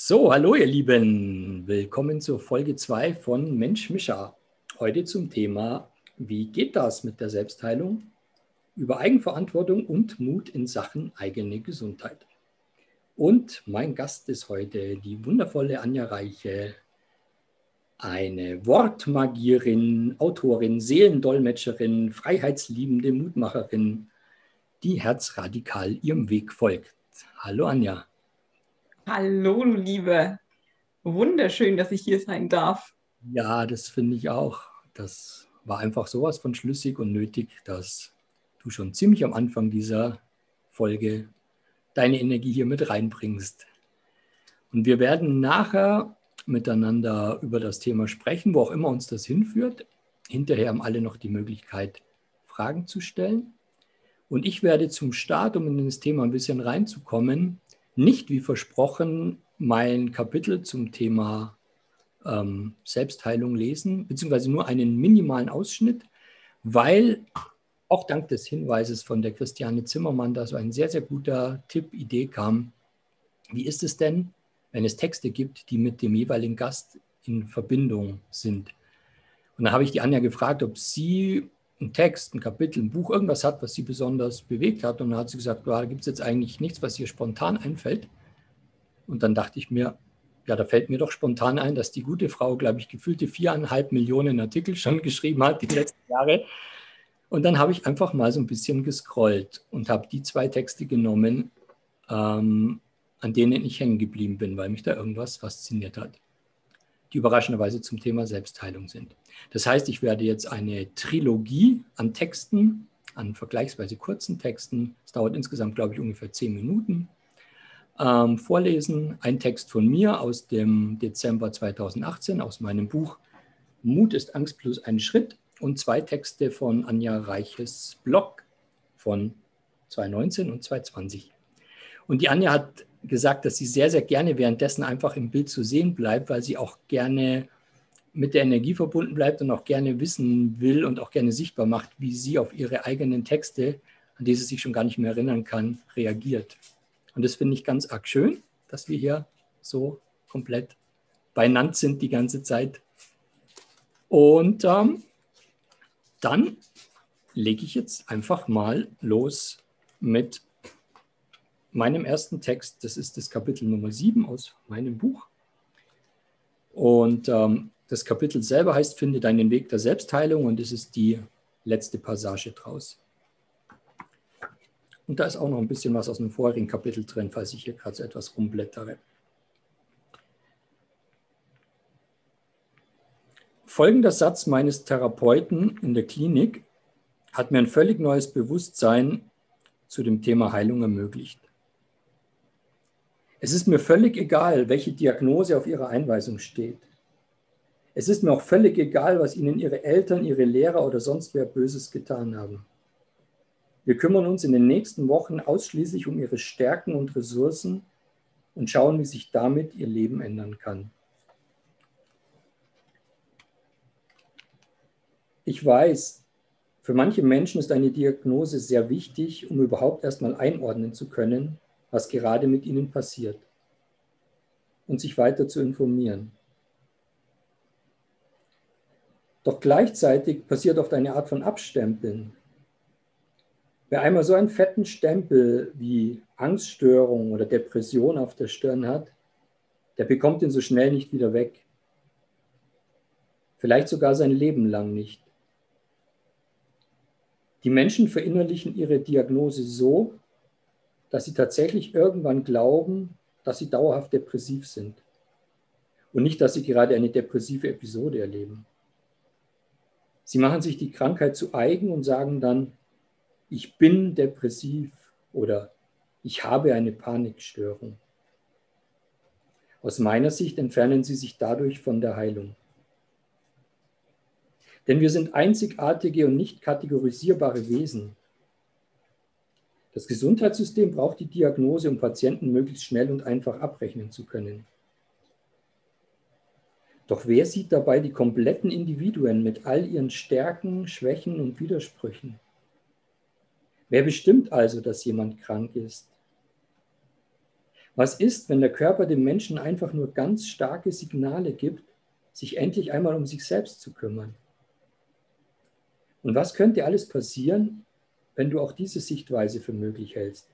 So, hallo ihr Lieben, willkommen zur Folge 2 von Mensch Mischa. Heute zum Thema, wie geht das mit der Selbstheilung? Über Eigenverantwortung und Mut in Sachen eigene Gesundheit. Und mein Gast ist heute die wundervolle Anja Reiche, eine Wortmagierin, Autorin, Seelendolmetscherin, freiheitsliebende Mutmacherin, die herzradikal ihrem Weg folgt. Hallo Anja. Hallo, du Liebe. Wunderschön, dass ich hier sein darf. Ja, das finde ich auch. Das war einfach sowas von schlüssig und nötig, dass du schon ziemlich am Anfang dieser Folge deine Energie hier mit reinbringst. Und wir werden nachher miteinander über das Thema sprechen, wo auch immer uns das hinführt. Hinterher haben alle noch die Möglichkeit, Fragen zu stellen. Und ich werde zum Start, um in das Thema ein bisschen reinzukommen, nicht wie versprochen mein Kapitel zum Thema ähm, Selbstheilung lesen, beziehungsweise nur einen minimalen Ausschnitt, weil auch dank des Hinweises von der Christiane Zimmermann da so ein sehr, sehr guter Tipp, Idee kam. Wie ist es denn, wenn es Texte gibt, die mit dem jeweiligen Gast in Verbindung sind? Und da habe ich die Anja gefragt, ob sie einen Text, ein Kapitel, ein Buch, irgendwas hat, was sie besonders bewegt hat. Und dann hat sie gesagt, da gibt es jetzt eigentlich nichts, was ihr spontan einfällt. Und dann dachte ich mir, ja, da fällt mir doch spontan ein, dass die gute Frau, glaube ich, gefühlte viereinhalb Millionen Artikel schon geschrieben hat die letzten Jahre. Und dann habe ich einfach mal so ein bisschen gescrollt und habe die zwei Texte genommen, ähm, an denen ich hängen geblieben bin, weil mich da irgendwas fasziniert hat die überraschenderweise zum Thema Selbstheilung sind. Das heißt, ich werde jetzt eine Trilogie an Texten, an vergleichsweise kurzen Texten, es dauert insgesamt, glaube ich, ungefähr zehn Minuten, ähm, vorlesen. Ein Text von mir aus dem Dezember 2018, aus meinem Buch Mut ist Angst plus ein Schritt und zwei Texte von Anja Reiches Blog von 2019 und 2020. Und die Anja hat gesagt, dass sie sehr, sehr gerne währenddessen einfach im Bild zu sehen bleibt, weil sie auch gerne mit der Energie verbunden bleibt und auch gerne wissen will und auch gerne sichtbar macht, wie sie auf ihre eigenen Texte, an die sie sich schon gar nicht mehr erinnern kann, reagiert. Und das finde ich ganz arg schön, dass wir hier so komplett beieinander sind die ganze Zeit. Und ähm, dann lege ich jetzt einfach mal los mit meinem ersten Text. Das ist das Kapitel Nummer 7 aus meinem Buch. Und ähm, das Kapitel selber heißt Finde deinen Weg der Selbstheilung und es ist die letzte Passage draus. Und da ist auch noch ein bisschen was aus dem vorigen Kapitel drin, falls ich hier gerade so etwas rumblättere. Folgender Satz meines Therapeuten in der Klinik hat mir ein völlig neues Bewusstsein zu dem Thema Heilung ermöglicht. Es ist mir völlig egal, welche Diagnose auf Ihrer Einweisung steht. Es ist mir auch völlig egal, was Ihnen Ihre Eltern, Ihre Lehrer oder sonst wer Böses getan haben. Wir kümmern uns in den nächsten Wochen ausschließlich um Ihre Stärken und Ressourcen und schauen, wie sich damit Ihr Leben ändern kann. Ich weiß, für manche Menschen ist eine Diagnose sehr wichtig, um überhaupt erstmal einordnen zu können, was gerade mit ihnen passiert und sich weiter zu informieren. Doch gleichzeitig passiert oft eine Art von Abstempeln. Wer einmal so einen fetten Stempel wie Angststörung oder Depression auf der Stirn hat, der bekommt ihn so schnell nicht wieder weg. Vielleicht sogar sein Leben lang nicht. Die Menschen verinnerlichen ihre Diagnose so, dass sie tatsächlich irgendwann glauben, dass sie dauerhaft depressiv sind. Und nicht, dass sie gerade eine depressive Episode erleben. Sie machen sich die Krankheit zu eigen und sagen dann, ich bin depressiv oder ich habe eine Panikstörung. Aus meiner Sicht entfernen sie sich dadurch von der Heilung. Denn wir sind einzigartige und nicht kategorisierbare Wesen. Das Gesundheitssystem braucht die Diagnose, um Patienten möglichst schnell und einfach abrechnen zu können. Doch wer sieht dabei die kompletten Individuen mit all ihren Stärken, Schwächen und Widersprüchen? Wer bestimmt also, dass jemand krank ist? Was ist, wenn der Körper dem Menschen einfach nur ganz starke Signale gibt, sich endlich einmal um sich selbst zu kümmern? Und was könnte alles passieren, wenn du auch diese Sichtweise für möglich hältst?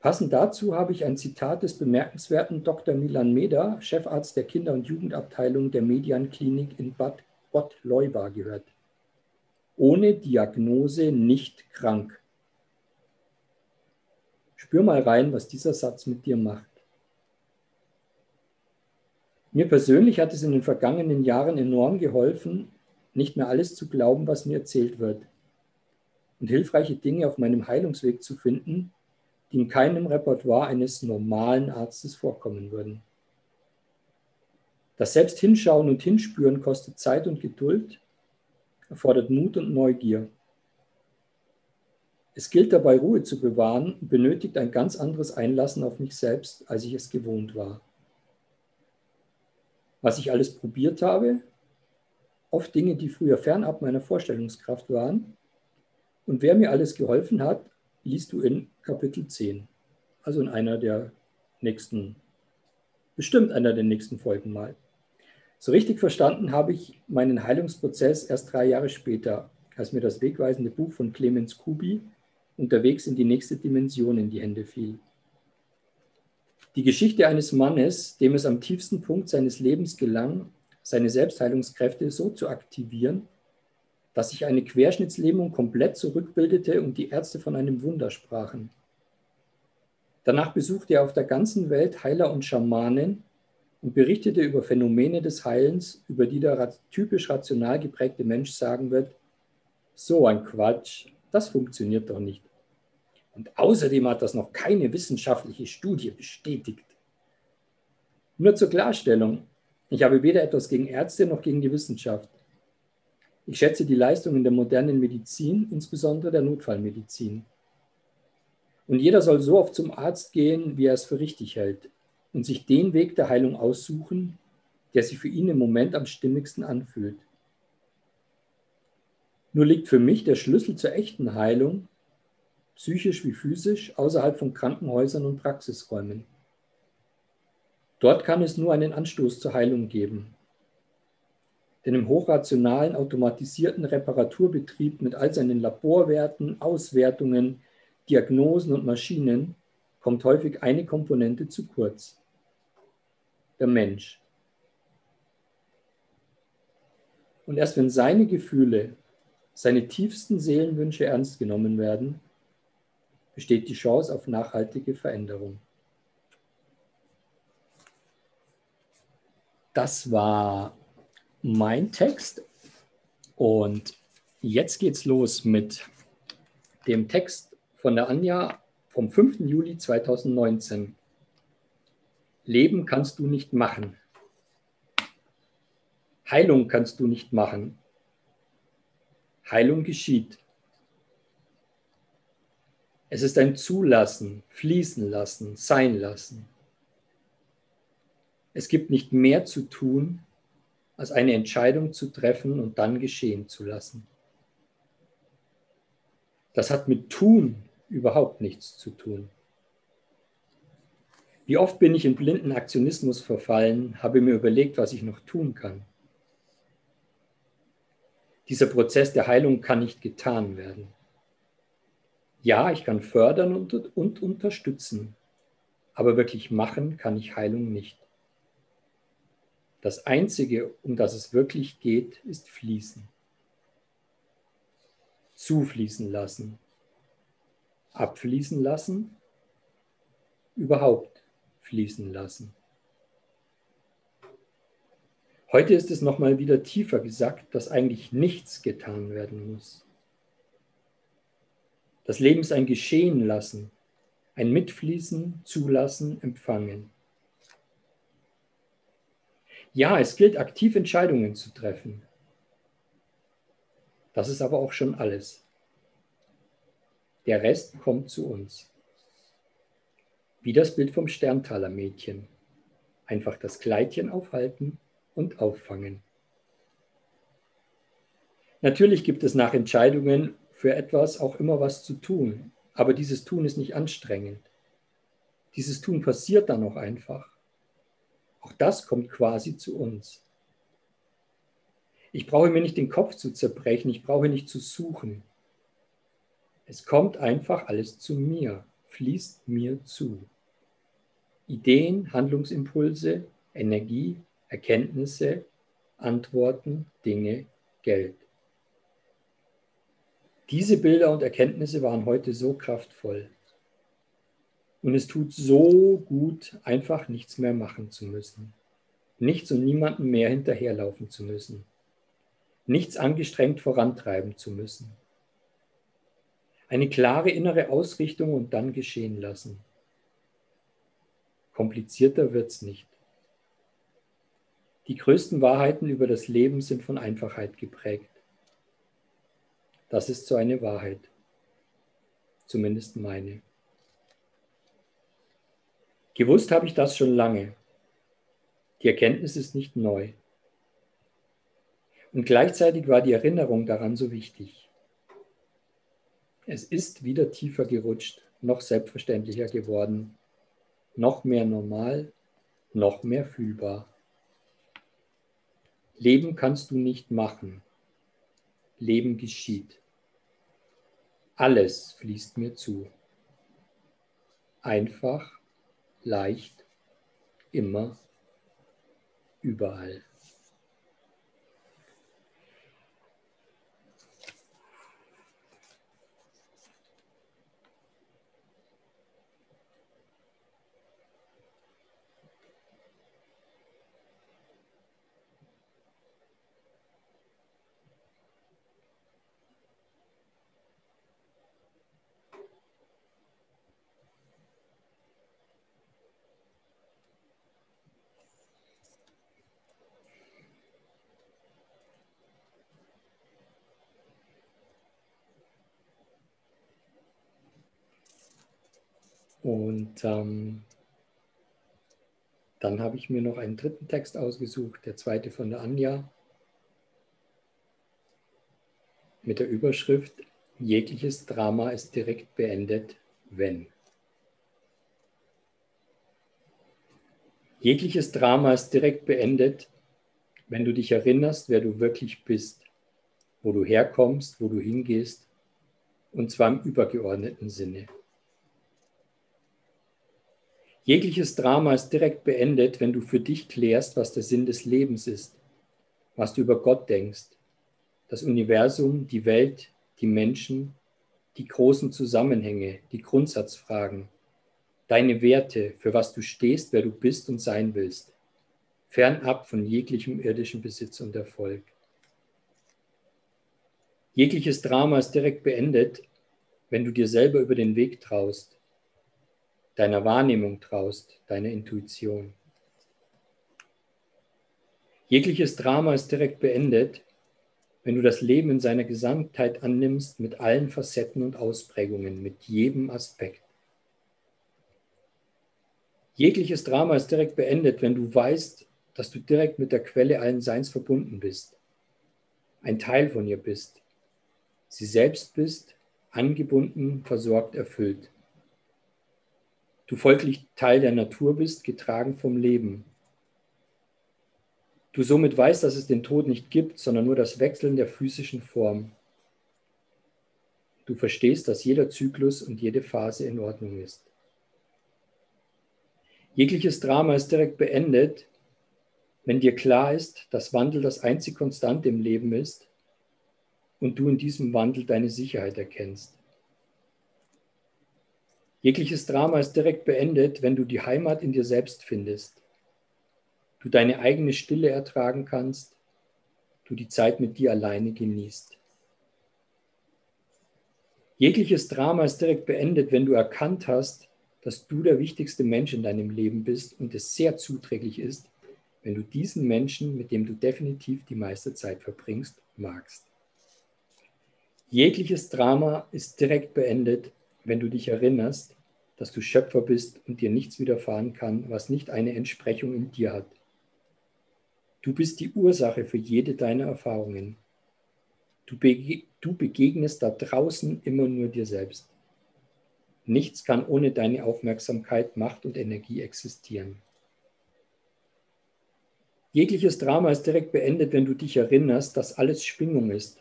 Passend dazu habe ich ein Zitat des bemerkenswerten Dr. Milan Meder, Chefarzt der Kinder- und Jugendabteilung der Medianklinik in Bad Gottleuba gehört. Ohne Diagnose nicht krank. Spür mal rein, was dieser Satz mit dir macht. Mir persönlich hat es in den vergangenen Jahren enorm geholfen, nicht mehr alles zu glauben, was mir erzählt wird und hilfreiche Dinge auf meinem Heilungsweg zu finden, die in keinem Repertoire eines normalen Arztes vorkommen würden. Das selbst hinschauen und hinspüren kostet Zeit und Geduld, erfordert Mut und Neugier. Es gilt dabei, Ruhe zu bewahren und benötigt ein ganz anderes Einlassen auf mich selbst, als ich es gewohnt war. Was ich alles probiert habe, oft Dinge, die früher fernab meiner Vorstellungskraft waren, und wer mir alles geholfen hat, liest du in Kapitel 10, also in einer der nächsten, bestimmt einer der nächsten Folgen mal. So richtig verstanden habe ich meinen Heilungsprozess erst drei Jahre später, als mir das wegweisende Buch von Clemens Kubi unterwegs in die nächste Dimension in die Hände fiel. Die Geschichte eines Mannes, dem es am tiefsten Punkt seines Lebens gelang, seine Selbstheilungskräfte so zu aktivieren, dass sich eine Querschnittslähmung komplett zurückbildete und die Ärzte von einem Wunder sprachen. Danach besuchte er auf der ganzen Welt Heiler und Schamanen und berichtete über Phänomene des Heilens, über die der typisch rational geprägte Mensch sagen wird, so ein Quatsch, das funktioniert doch nicht. Und außerdem hat das noch keine wissenschaftliche Studie bestätigt. Nur zur Klarstellung, ich habe weder etwas gegen Ärzte noch gegen die Wissenschaft. Ich schätze die Leistungen der modernen Medizin, insbesondere der Notfallmedizin. Und jeder soll so oft zum Arzt gehen, wie er es für richtig hält und sich den Weg der Heilung aussuchen, der sich für ihn im Moment am stimmigsten anfühlt. Nur liegt für mich der Schlüssel zur echten Heilung, psychisch wie physisch, außerhalb von Krankenhäusern und Praxisräumen. Dort kann es nur einen Anstoß zur Heilung geben. Denn im hochrationalen, automatisierten Reparaturbetrieb mit all seinen Laborwerten, Auswertungen, Diagnosen und Maschinen kommt häufig eine Komponente zu kurz. Der Mensch. Und erst wenn seine Gefühle, seine tiefsten Seelenwünsche ernst genommen werden, besteht die Chance auf nachhaltige Veränderung. Das war mein Text. Und jetzt geht's los mit dem Text von der Anja vom 5. Juli 2019. Leben kannst du nicht machen. Heilung kannst du nicht machen. Heilung geschieht. Es ist ein Zulassen, fließen lassen, sein lassen. Es gibt nicht mehr zu tun, als eine Entscheidung zu treffen und dann geschehen zu lassen. Das hat mit Tun überhaupt nichts zu tun. Wie oft bin ich in blinden Aktionismus verfallen, habe mir überlegt, was ich noch tun kann. Dieser Prozess der Heilung kann nicht getan werden. Ja, ich kann fördern und, und unterstützen, aber wirklich machen kann ich Heilung nicht. Das Einzige, um das es wirklich geht, ist fließen. Zufließen lassen. Abfließen lassen. Überhaupt fließen lassen. Heute ist es nochmal wieder tiefer gesagt, dass eigentlich nichts getan werden muss. Das Leben ist ein Geschehen lassen, ein Mitfließen, Zulassen, Empfangen. Ja, es gilt, aktiv Entscheidungen zu treffen. Das ist aber auch schon alles. Der Rest kommt zu uns. Wie das Bild vom Sterntaler Mädchen. Einfach das Kleidchen aufhalten und auffangen. Natürlich gibt es nach Entscheidungen für etwas auch immer was zu tun, aber dieses Tun ist nicht anstrengend. Dieses Tun passiert dann auch einfach. Auch das kommt quasi zu uns. Ich brauche mir nicht den Kopf zu zerbrechen, ich brauche nicht zu suchen. Es kommt einfach alles zu mir, fließt mir zu. Ideen, Handlungsimpulse, Energie, Erkenntnisse, Antworten, Dinge, Geld. Diese Bilder und Erkenntnisse waren heute so kraftvoll. Und es tut so gut, einfach nichts mehr machen zu müssen. Nichts und niemandem mehr hinterherlaufen zu müssen. Nichts angestrengt vorantreiben zu müssen. Eine klare innere Ausrichtung und dann geschehen lassen. Komplizierter wird es nicht. Die größten Wahrheiten über das Leben sind von Einfachheit geprägt. Das ist so eine Wahrheit. Zumindest meine. Gewusst habe ich das schon lange. Die Erkenntnis ist nicht neu. Und gleichzeitig war die Erinnerung daran so wichtig. Es ist wieder tiefer gerutscht, noch selbstverständlicher geworden, noch mehr normal, noch mehr fühlbar. Leben kannst du nicht machen. Leben geschieht. Alles fließt mir zu. Einfach, leicht, immer, überall. Und ähm, dann habe ich mir noch einen dritten Text ausgesucht, der zweite von der Anja, mit der Überschrift Jegliches Drama ist direkt beendet, wenn. Jegliches Drama ist direkt beendet, wenn du dich erinnerst, wer du wirklich bist, wo du herkommst, wo du hingehst, und zwar im übergeordneten Sinne. Jegliches Drama ist direkt beendet, wenn du für dich klärst, was der Sinn des Lebens ist, was du über Gott denkst, das Universum, die Welt, die Menschen, die großen Zusammenhänge, die Grundsatzfragen, deine Werte, für was du stehst, wer du bist und sein willst, fernab von jeglichem irdischen Besitz und Erfolg. Jegliches Drama ist direkt beendet, wenn du dir selber über den Weg traust, deiner Wahrnehmung traust, deiner Intuition. Jegliches Drama ist direkt beendet, wenn du das Leben in seiner Gesamtheit annimmst, mit allen Facetten und Ausprägungen, mit jedem Aspekt. Jegliches Drama ist direkt beendet, wenn du weißt, dass du direkt mit der Quelle allen Seins verbunden bist, ein Teil von ihr bist, sie selbst bist, angebunden, versorgt, erfüllt du folglich Teil der Natur bist, getragen vom Leben. Du somit weißt, dass es den Tod nicht gibt, sondern nur das Wechseln der physischen Form. Du verstehst, dass jeder Zyklus und jede Phase in Ordnung ist. Jegliches Drama ist direkt beendet, wenn dir klar ist, dass Wandel das einzig Konstante im Leben ist und du in diesem Wandel deine Sicherheit erkennst. Jegliches Drama ist direkt beendet, wenn du die Heimat in dir selbst findest, du deine eigene Stille ertragen kannst, du die Zeit mit dir alleine genießt. Jegliches Drama ist direkt beendet, wenn du erkannt hast, dass du der wichtigste Mensch in deinem Leben bist und es sehr zuträglich ist, wenn du diesen Menschen, mit dem du definitiv die meiste Zeit verbringst, magst. Jegliches Drama ist direkt beendet, wenn du dich erinnerst, dass du Schöpfer bist und dir nichts widerfahren kann, was nicht eine Entsprechung in dir hat. Du bist die Ursache für jede deiner Erfahrungen. Du, bege du begegnest da draußen immer nur dir selbst. Nichts kann ohne deine Aufmerksamkeit, Macht und Energie existieren. Jegliches Drama ist direkt beendet, wenn du dich erinnerst, dass alles Schwingung ist,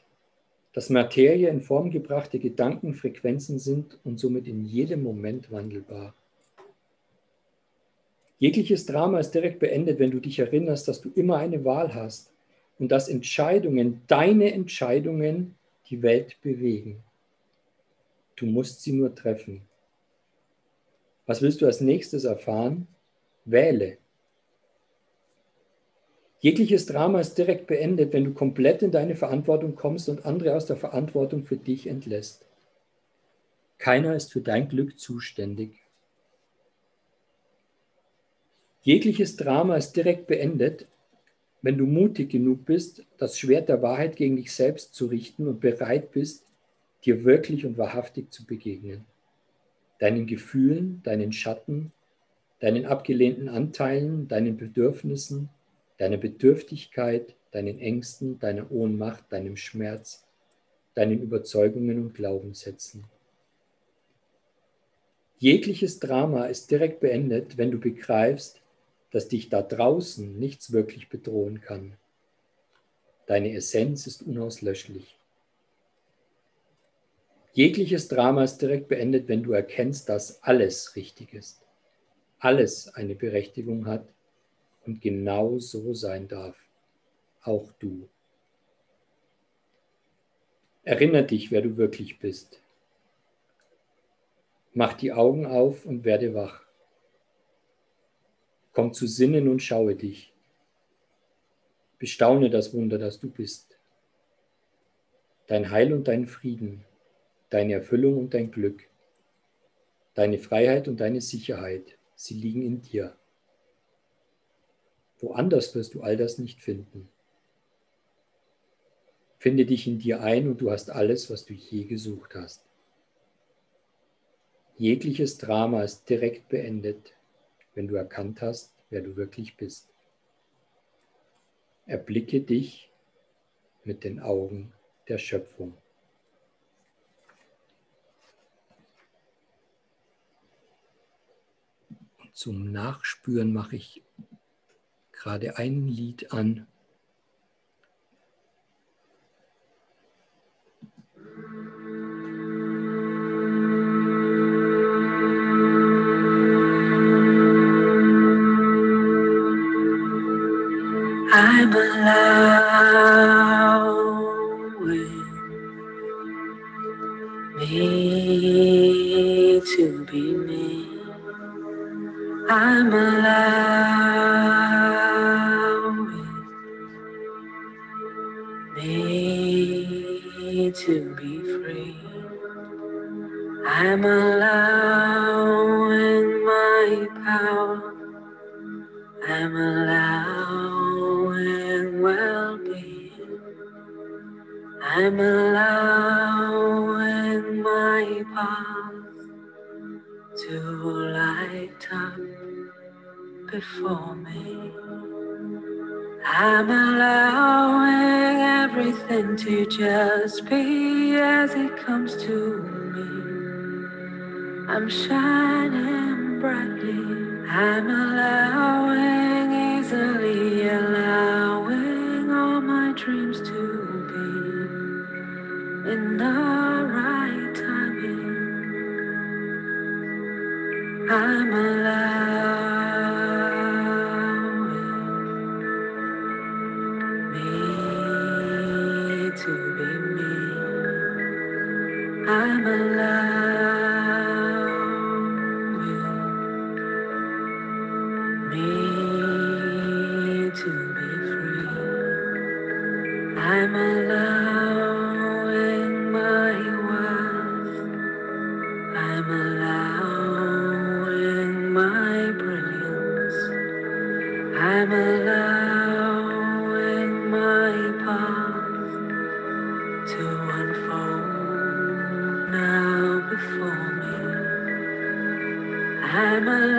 dass Materie in Form gebrachte Gedanken Frequenzen sind und somit in jedem Moment wandelbar. Jegliches Drama ist direkt beendet, wenn du dich erinnerst, dass du immer eine Wahl hast und dass Entscheidungen, deine Entscheidungen, die Welt bewegen. Du musst sie nur treffen. Was willst du als nächstes erfahren? Wähle. Jegliches Drama ist direkt beendet, wenn du komplett in deine Verantwortung kommst und andere aus der Verantwortung für dich entlässt. Keiner ist für dein Glück zuständig. Jegliches Drama ist direkt beendet, wenn du mutig genug bist, das Schwert der Wahrheit gegen dich selbst zu richten und bereit bist, dir wirklich und wahrhaftig zu begegnen. Deinen Gefühlen, deinen Schatten, deinen abgelehnten Anteilen, deinen Bedürfnissen, deiner Bedürftigkeit, deinen Ängsten, deiner Ohnmacht, deinem Schmerz, deinen Überzeugungen und Glaubenssätzen. Jegliches Drama ist direkt beendet, wenn du begreifst, dass dich da draußen nichts wirklich bedrohen kann. Deine Essenz ist unauslöschlich. Jegliches Drama ist direkt beendet, wenn du erkennst, dass alles richtig ist, alles eine Berechtigung hat und genau so sein darf, auch du. Erinnere dich, wer du wirklich bist. Mach die Augen auf und werde wach. Komm zu Sinnen und schaue dich. Bestaune das Wunder, das du bist. Dein Heil und dein Frieden, deine Erfüllung und dein Glück, deine Freiheit und deine Sicherheit, sie liegen in dir. Woanders wirst du all das nicht finden. Finde dich in dir ein und du hast alles, was du je gesucht hast. Jegliches Drama ist direkt beendet, wenn du erkannt hast, wer du wirklich bist. Erblicke dich mit den Augen der Schöpfung. Zum Nachspüren mache ich gerade ein Lied an, I'm allowing to just be as it comes to me. I'm shining brightly. I'm allowing, I'm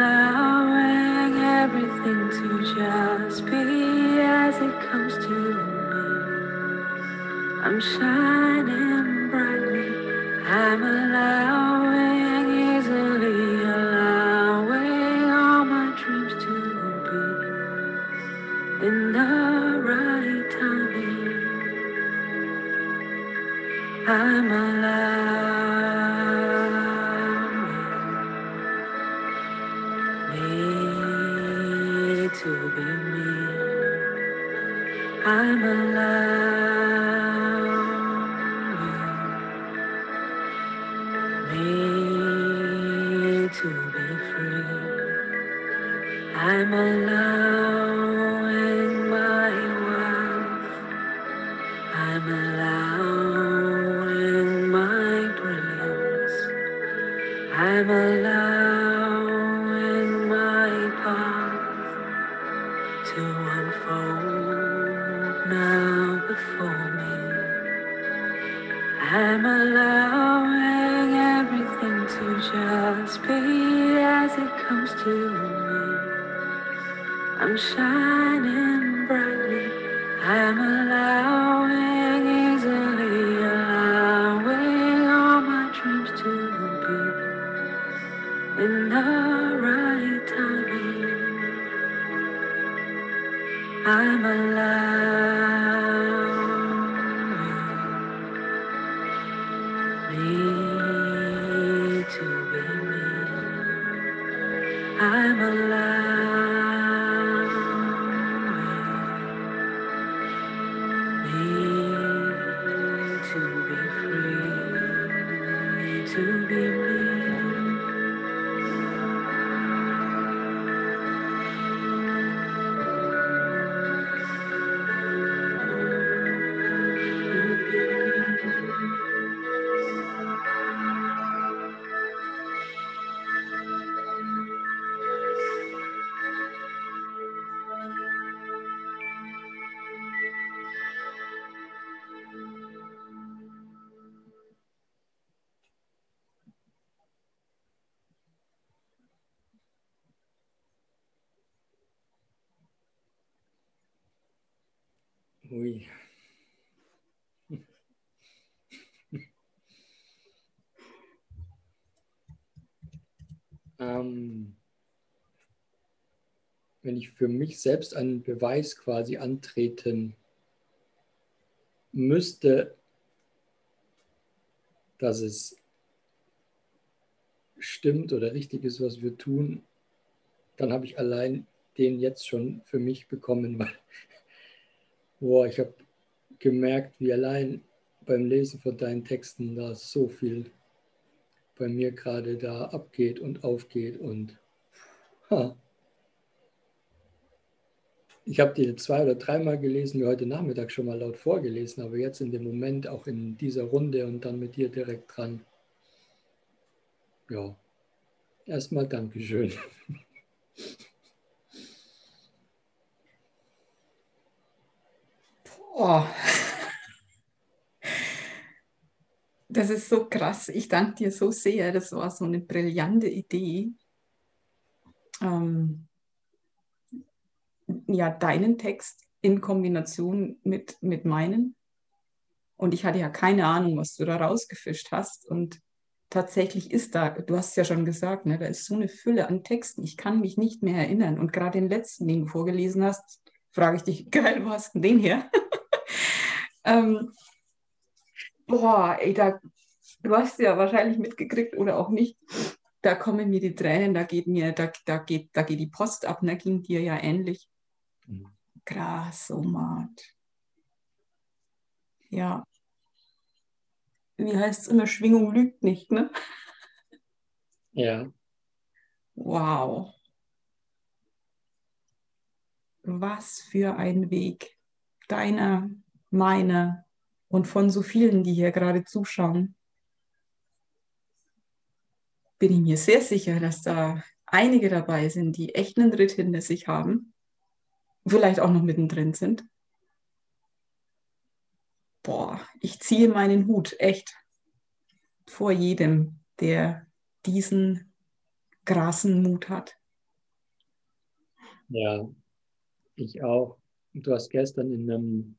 to be me. Ui. Ähm, wenn ich für mich selbst einen Beweis quasi antreten müsste, dass es stimmt oder richtig ist, was wir tun, dann habe ich allein den jetzt schon für mich bekommen, weil boah, ich habe gemerkt, wie allein beim Lesen von deinen Texten da so viel bei mir gerade da abgeht und aufgeht und ha. ich habe die zwei oder dreimal gelesen, wie heute Nachmittag schon mal laut vorgelesen, aber jetzt in dem Moment auch in dieser Runde und dann mit dir direkt dran. Ja, erstmal Dankeschön. Oh. Das ist so krass. Ich danke dir so sehr. Das war so eine brillante Idee. Ähm, ja, deinen Text in Kombination mit, mit meinen. Und ich hatte ja keine Ahnung, was du da rausgefischt hast. Und tatsächlich ist da, du hast es ja schon gesagt, ne, da ist so eine Fülle an Texten. Ich kann mich nicht mehr erinnern. Und gerade den letzten, den du vorgelesen hast, frage ich dich, geil, wo hast du den her? Ähm, boah, ey, da, du hast ja wahrscheinlich mitgekriegt oder auch nicht, da kommen mir die Tränen, da geht mir, da, da, geht, da geht die Post ab, ne? ging dir ja ähnlich. Mhm. Krass, oh Mann. Ja. Wie heißt es immer, Schwingung lügt nicht, ne? Ja, Wow. Was für ein Weg. Deiner, meiner und von so vielen, die hier gerade zuschauen. Bin ich mir sehr sicher, dass da einige dabei sind, die echt einen Ritt hinter sich haben. Vielleicht auch noch mittendrin sind. Boah, ich ziehe meinen Hut echt vor jedem, der diesen krassen Mut hat. ja, ich auch. Du hast gestern in einem,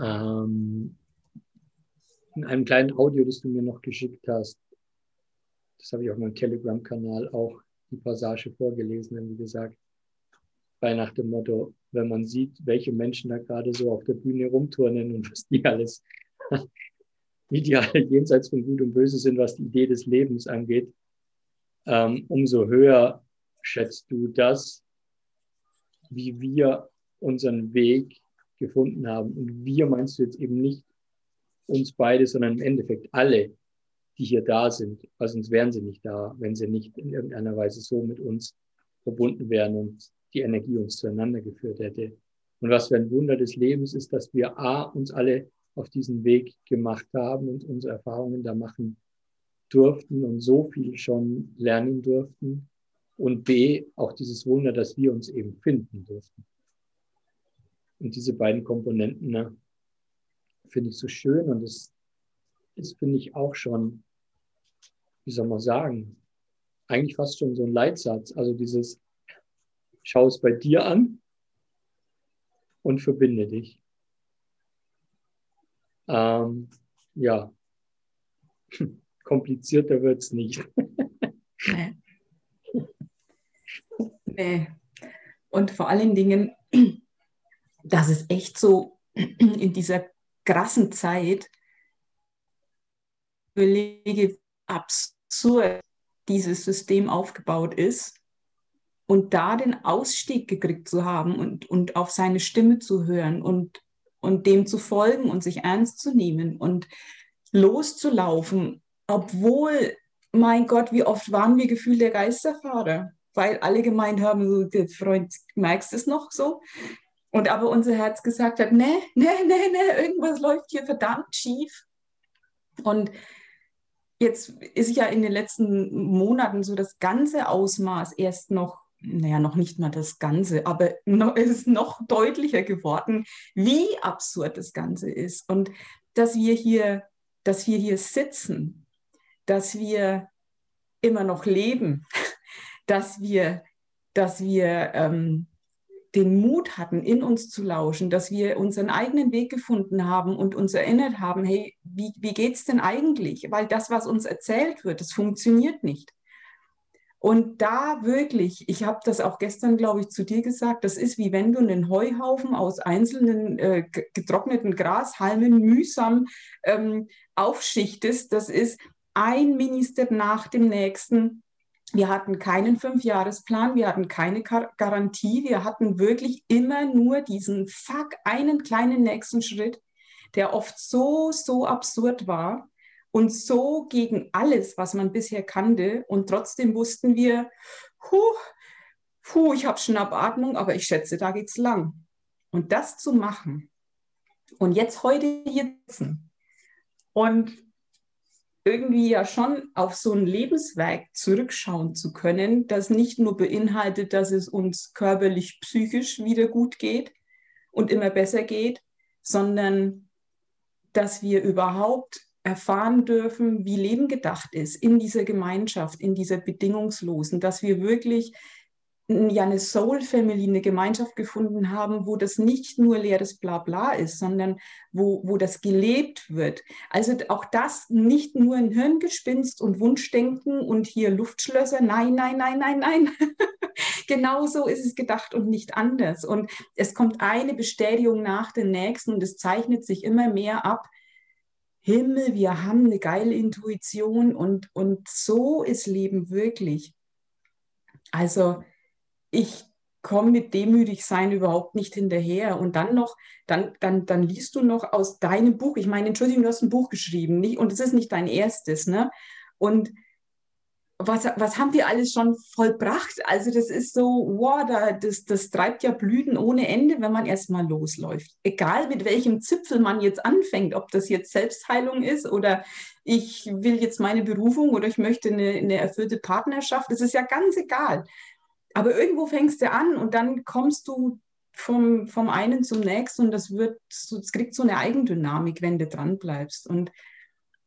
ähm, in einem kleinen Audio, das du mir noch geschickt hast, das habe ich auf meinem Telegram-Kanal auch die Passage vorgelesen, haben wir gesagt, bei nach dem Motto, wenn man sieht, welche Menschen da gerade so auf der Bühne rumturnen und was die alles, wie die alle jenseits von Gut und Böse sind, was die Idee des Lebens angeht, ähm, umso höher schätzt du das, wie wir unseren Weg gefunden haben. Und wir meinst du jetzt eben nicht uns beide, sondern im Endeffekt alle, die hier da sind, weil sonst wären sie nicht da, wenn sie nicht in irgendeiner Weise so mit uns verbunden wären und die Energie uns zueinander geführt hätte. Und was für ein Wunder des Lebens ist, dass wir A, uns alle auf diesen Weg gemacht haben und unsere Erfahrungen da machen durften und so viel schon lernen durften. Und B, auch dieses Wunder, dass wir uns eben finden durften. Und diese beiden Komponenten ne, finde ich so schön und das ist, finde ich, auch schon, wie soll man sagen, eigentlich fast schon so ein Leitsatz. Also dieses, schau es bei dir an und verbinde dich. Ähm, ja, komplizierter wird es nicht. nee. Und vor allen Dingen, dass es echt so in dieser krassen Zeit überlege, absurd dieses System aufgebaut ist und da den Ausstieg gekriegt zu haben und, und auf seine Stimme zu hören und, und dem zu folgen und sich ernst zu nehmen und loszulaufen, obwohl, mein Gott, wie oft waren wir gefühlt der Geisterfahrer, weil alle gemeint haben, so, Freund, merkst du es noch so? Und aber unser Herz gesagt hat, nee, nee, nee, nee, irgendwas läuft hier verdammt schief. Und jetzt ist ja in den letzten Monaten so das ganze Ausmaß erst noch, naja, noch nicht mal das Ganze, aber es ist noch deutlicher geworden, wie absurd das Ganze ist. Und dass wir hier, dass wir hier sitzen, dass wir immer noch leben, dass wir, dass wir ähm, den Mut hatten, in uns zu lauschen, dass wir unseren eigenen Weg gefunden haben und uns erinnert haben, hey, wie, wie geht es denn eigentlich? Weil das, was uns erzählt wird, das funktioniert nicht. Und da wirklich, ich habe das auch gestern, glaube ich, zu dir gesagt, das ist wie wenn du einen Heuhaufen aus einzelnen äh, getrockneten Grashalmen mühsam ähm, aufschichtest. Das ist ein Minister nach dem nächsten wir hatten keinen Fünfjahresplan, wir hatten keine Garantie, wir hatten wirklich immer nur diesen Fuck, einen kleinen nächsten Schritt, der oft so, so absurd war und so gegen alles, was man bisher kannte. Und trotzdem wussten wir, huh, puh, ich habe Schnappatmung, aber ich schätze, da geht's lang. Und das zu machen und jetzt heute hier sitzen und irgendwie ja schon auf so ein Lebenswerk zurückschauen zu können, das nicht nur beinhaltet, dass es uns körperlich, psychisch wieder gut geht und immer besser geht, sondern dass wir überhaupt erfahren dürfen, wie Leben gedacht ist in dieser Gemeinschaft, in dieser bedingungslosen, dass wir wirklich ja eine Soul Family, eine Gemeinschaft gefunden haben, wo das nicht nur leeres Blabla ist, sondern wo, wo das gelebt wird. Also auch das nicht nur ein Hirngespinst und Wunschdenken und hier Luftschlösser. Nein, nein, nein, nein, nein. Genauso ist es gedacht und nicht anders. Und es kommt eine Bestätigung nach der nächsten und es zeichnet sich immer mehr ab. Himmel, wir haben eine geile Intuition und, und so ist Leben wirklich. Also ich komme mit demütig sein überhaupt nicht hinterher. Und dann noch, dann, dann, dann liest du noch aus deinem Buch. Ich meine, Entschuldigung, du hast ein Buch geschrieben, nicht? Und es ist nicht dein erstes, ne? Und was, was haben wir alles schon vollbracht? Also das ist so, wow, da, das, das treibt ja Blüten ohne Ende, wenn man erstmal losläuft. Egal mit welchem Zipfel man jetzt anfängt, ob das jetzt Selbstheilung ist oder ich will jetzt meine Berufung oder ich möchte eine, eine erfüllte Partnerschaft, das ist ja ganz egal. Aber irgendwo fängst du an und dann kommst du vom, vom einen zum nächsten und das wird, es kriegt so eine Eigendynamik, wenn du dran bleibst. Und,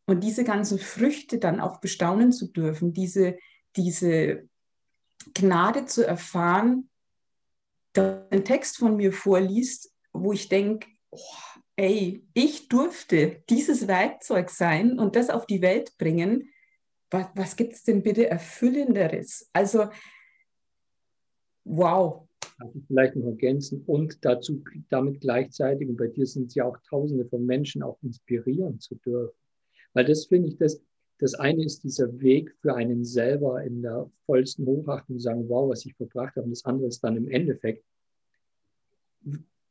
und diese ganzen Früchte dann auch bestaunen zu dürfen, diese, diese Gnade zu erfahren, dass ein Text von mir vorliest, wo ich denke, oh, ey, ich durfte dieses Werkzeug sein und das auf die Welt bringen. Was, was gibt es denn bitte Erfüllenderes? Also Wow. Vielleicht noch ergänzen und dazu damit gleichzeitig, und bei dir sind es ja auch Tausende von Menschen, auch inspirieren zu dürfen. Weil das finde ich, das, das eine ist dieser Weg für einen selber in der vollsten Hochachtung zu sagen, wow, was ich verbracht habe. Und das andere ist dann im Endeffekt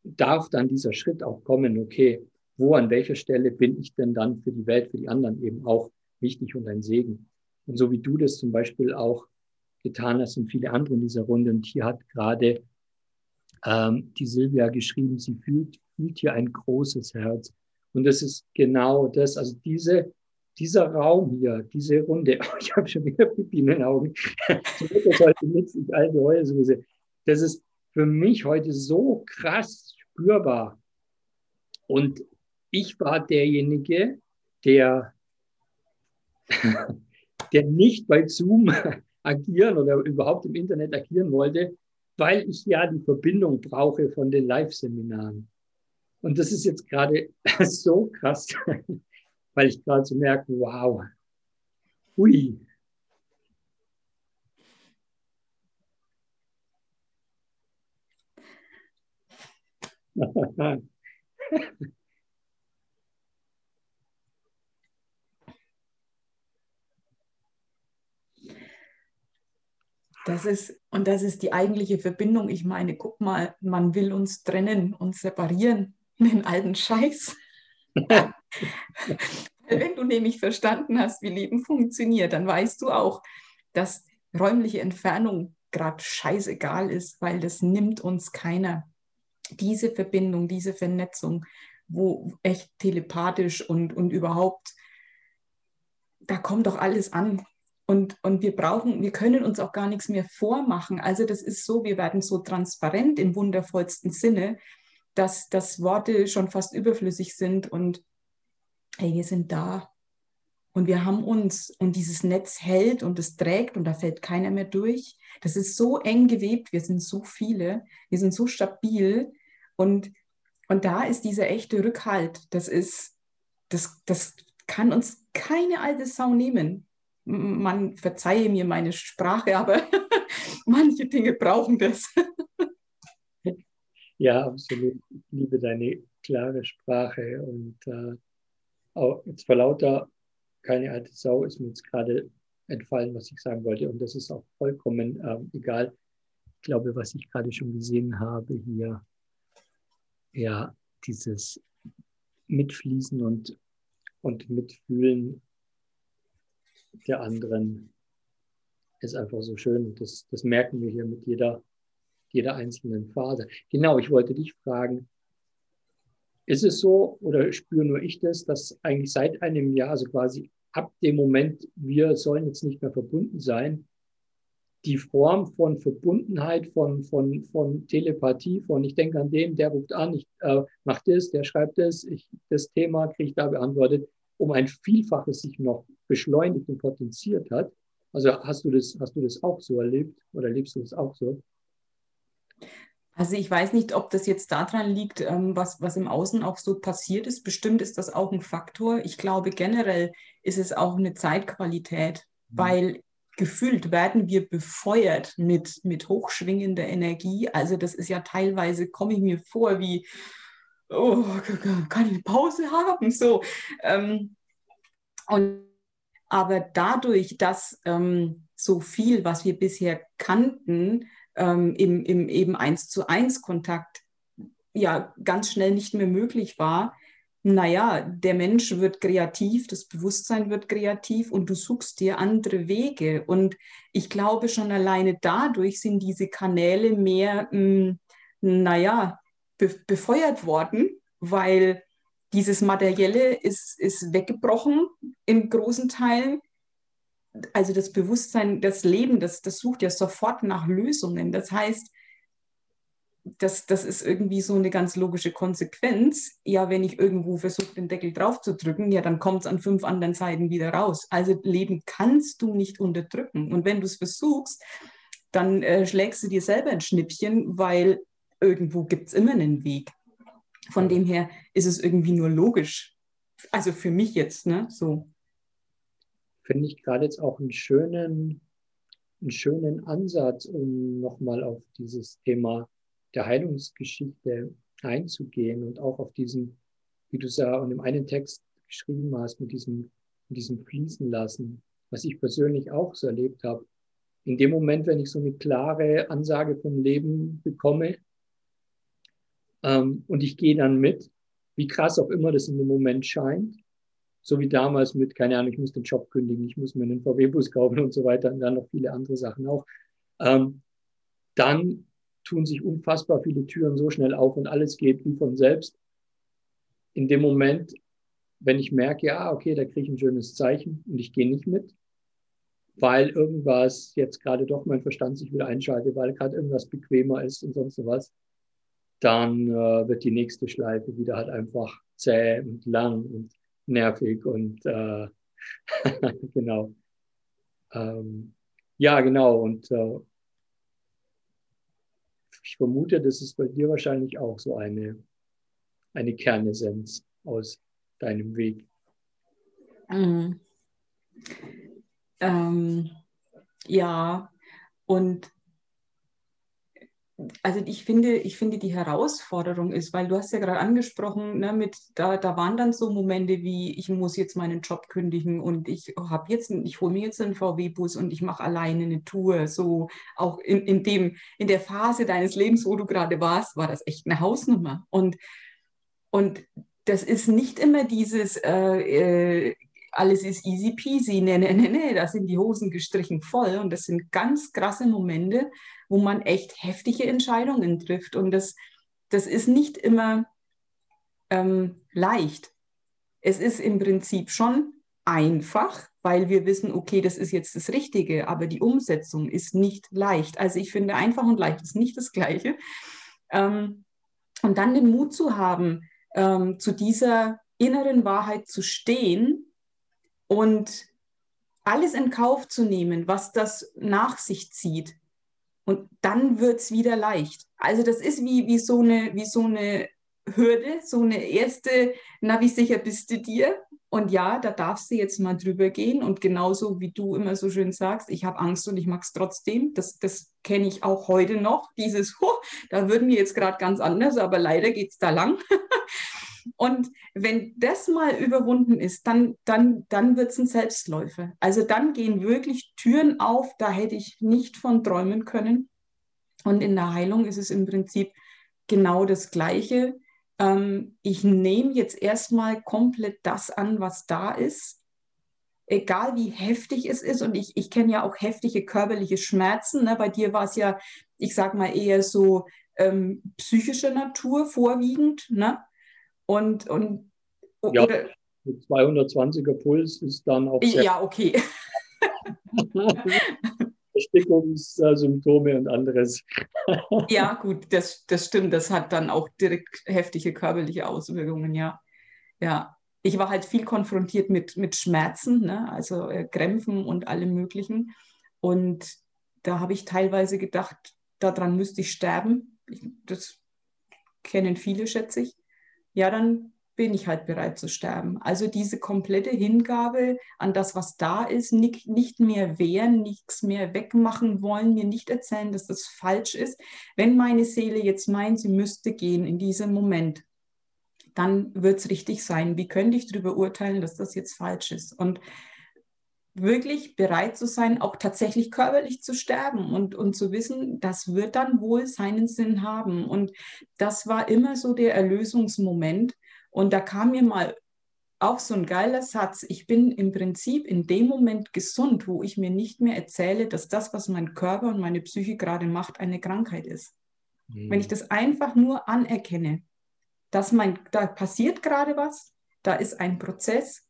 darf dann dieser Schritt auch kommen, okay, wo an welcher Stelle bin ich denn dann für die Welt, für die anderen eben auch wichtig und ein Segen. Und so wie du das zum Beispiel auch getan hast und viele andere in dieser Runde. Und hier hat gerade ähm, die Silvia geschrieben, sie fühlt, fühlt hier ein großes Herz. Und das ist genau das, also diese, dieser Raum hier, diese Runde, oh, ich habe schon wieder Pipi in den Augen, das heute nichts, ich alte Heulsuse. Das ist für mich heute so krass spürbar. Und ich war derjenige, der, der nicht bei Zoom agieren oder überhaupt im Internet agieren wollte, weil ich ja die Verbindung brauche von den Live-Seminaren. Und das ist jetzt gerade so krass, weil ich gerade so merke, wow, hui. Das ist, und das ist die eigentliche Verbindung. Ich meine, guck mal, man will uns trennen und separieren, den alten Scheiß. Wenn du nämlich verstanden hast, wie Leben funktioniert, dann weißt du auch, dass räumliche Entfernung gerade scheißegal ist, weil das nimmt uns keiner. Diese Verbindung, diese Vernetzung, wo echt telepathisch und, und überhaupt, da kommt doch alles an. Und, und wir brauchen, wir können uns auch gar nichts mehr vormachen. Also das ist so, wir werden so transparent im wundervollsten Sinne, dass, dass Worte schon fast überflüssig sind und hey, wir sind da. Und wir haben uns. Und dieses Netz hält und es trägt und da fällt keiner mehr durch. Das ist so eng gewebt, wir sind so viele, wir sind so stabil. Und, und da ist dieser echte Rückhalt, das ist, das, das kann uns keine alte Sau nehmen man verzeihe mir meine Sprache, aber manche Dinge brauchen das. ja, absolut. Ich liebe deine klare Sprache und äh, auch jetzt vor lauter keine alte Sau ist mir jetzt gerade entfallen, was ich sagen wollte und das ist auch vollkommen äh, egal. Ich glaube, was ich gerade schon gesehen habe hier, ja, dieses Mitfließen und, und Mitfühlen der anderen ist einfach so schön. Das, das merken wir hier mit jeder, jeder einzelnen Phase. Genau, ich wollte dich fragen, ist es so oder spüre nur ich das, dass eigentlich seit einem Jahr, also quasi ab dem Moment, wir sollen jetzt nicht mehr verbunden sein, die Form von Verbundenheit, von, von, von Telepathie, von ich denke an den, der ruft an, ich äh, mache das, der schreibt das, ich, das Thema kriege ich da beantwortet, um ein Vielfaches sich noch beschleunigt und potenziert hat. Also hast du das, hast du das auch so erlebt oder erlebst du das auch so? Also ich weiß nicht, ob das jetzt daran liegt, ähm, was, was im Außen auch so passiert ist. Bestimmt ist das auch ein Faktor. Ich glaube, generell ist es auch eine Zeitqualität, mhm. weil gefühlt werden wir befeuert mit, mit hochschwingender Energie. Also das ist ja teilweise, komme ich mir vor wie, oh, kann ich eine Pause haben? So. Ähm, und, aber dadurch, dass ähm, so viel, was wir bisher kannten, ähm, im, im eben eins zu eins Kontakt ja ganz schnell nicht mehr möglich war, naja, der Mensch wird kreativ, das Bewusstsein wird kreativ und du suchst dir andere Wege. Und ich glaube, schon alleine dadurch sind diese Kanäle mehr, mh, hm, naja, be befeuert worden, weil dieses Materielle ist, ist weggebrochen in großen Teilen. Also das Bewusstsein, das Leben, das, das sucht ja sofort nach Lösungen. Das heißt, das, das ist irgendwie so eine ganz logische Konsequenz. Ja, wenn ich irgendwo versuche, den Deckel drauf zu drücken, ja, dann kommt es an fünf anderen Seiten wieder raus. Also Leben kannst du nicht unterdrücken. Und wenn du es versuchst, dann äh, schlägst du dir selber ein Schnippchen, weil irgendwo gibt es immer einen Weg. Von dem her ist es irgendwie nur logisch. Also für mich jetzt, ne? So. Finde ich gerade jetzt auch einen schönen, einen schönen Ansatz, um nochmal auf dieses Thema der Heilungsgeschichte einzugehen und auch auf diesen, wie du es ja in dem einen Text geschrieben hast, mit diesem, mit diesem Fließen lassen, was ich persönlich auch so erlebt habe. In dem Moment, wenn ich so eine klare Ansage vom Leben bekomme, Ähm, und ich gehe dann mit, wie krass auch immer das in dem Moment scheint. So wie damals mit, keine Ahnung, ich muss den Job kündigen, ich muss mir einen VW-Bus kaufen und so weiter und dann noch viele andere Sachen auch. Ähm, dann tun sich unfassbar viele Türen so schnell auf und alles geht wie von selbst. In dem Moment, wenn ich merke, ja, okay, da kriege ich ein schönes Zeichen und ich gehe nicht mit, weil irgendwas jetzt gerade doch mein Verstand sich wieder einschaltet, weil gerade irgendwas bequemer ist und sonst was, dann äh, wird die nächste Schleife wieder halt einfach zäh und lang und nervig und äh, genau. Ähm, ja, genau. Und äh, ich vermute, das ist bei dir wahrscheinlich auch so eine, eine Kernessenz aus deinem Weg. Mhm. Ähm, ja, und also ich finde, ich finde die Herausforderung ist, weil du hast ja gerade angesprochen, ne, mit da, da waren dann so Momente wie, ich muss jetzt meinen Job kündigen und ich habe jetzt, ich hole mir jetzt einen VW-Bus und ich mache alleine eine Tour. So auch in, in dem, in der Phase deines Lebens, wo du gerade warst, war das echt eine Hausnummer. Und, und das ist nicht immer dieses, äh, äh, alles ist easy peasy, nee, nee, nee, nee, da sind die Hosen gestrichen voll und das sind ganz krasse Momente, wo man echt heftige Entscheidungen trifft und das, das ist nicht immer ähm, leicht. Es ist im Prinzip schon einfach, weil wir wissen, okay, das ist jetzt das Richtige, aber die Umsetzung ist nicht leicht. Also ich finde, einfach und leicht ist nicht das Gleiche. Ähm, und dann den Mut zu haben, ähm, zu dieser inneren Wahrheit zu stehen und alles in Kauf zu nehmen, was das nach sich zieht. Und dann wird es wieder leicht. Also das ist wie, wie, so eine, wie so eine Hürde, so eine erste, na, wie sicher bist du dir? Und ja, da darfst du jetzt mal drüber gehen. Und genauso wie du immer so schön sagst, ich habe Angst und ich mag es trotzdem. Das, das kenne ich auch heute noch. Dieses, huh, da würden wir jetzt gerade ganz anders, aber leider geht es da lang. Und wenn das mal überwunden ist, dann, dann, dann wird es ein Selbstläufer. Also dann gehen wirklich Türen auf, da hätte ich nicht von träumen können. Und in der Heilung ist es im Prinzip genau das Gleiche. Ähm, ich nehme jetzt erstmal komplett das an, was da ist. Egal wie heftig es ist, und ich, ich kenne ja auch heftige körperliche Schmerzen. Ne? Bei dir war es ja, ich sag mal, eher so ähm, psychischer Natur vorwiegend. Ne? Und, und ja, oder, 220er Puls ist dann auch sehr. Ja, okay. Verstickungssymptome und anderes. ja, gut, das, das stimmt. Das hat dann auch direkt heftige körperliche Auswirkungen, ja. Ja, ich war halt viel konfrontiert mit, mit Schmerzen, ne? also äh, Krämpfen und allem Möglichen. Und da habe ich teilweise gedacht, daran müsste ich sterben. Ich, das kennen viele, schätze ich ja, dann bin ich halt bereit zu sterben. Also diese komplette Hingabe an das, was da ist, nicht, nicht mehr wehren, nichts mehr wegmachen wollen, mir nicht erzählen, dass das falsch ist. Wenn meine Seele jetzt meint, sie müsste gehen in diesem Moment, dann wird es richtig sein. Wie könnte ich darüber urteilen, dass das jetzt falsch ist? Und wirklich bereit zu sein, auch tatsächlich körperlich zu sterben und, und zu wissen, das wird dann wohl seinen Sinn haben. Und das war immer so der Erlösungsmoment. Und da kam mir mal auch so ein geiler Satz. Ich bin im Prinzip in dem Moment gesund, wo ich mir nicht mehr erzähle, dass das, was mein Körper und meine Psyche gerade macht, eine Krankheit ist. Mhm. Wenn ich das einfach nur anerkenne, dass mein, da passiert gerade was, da ist ein Prozess,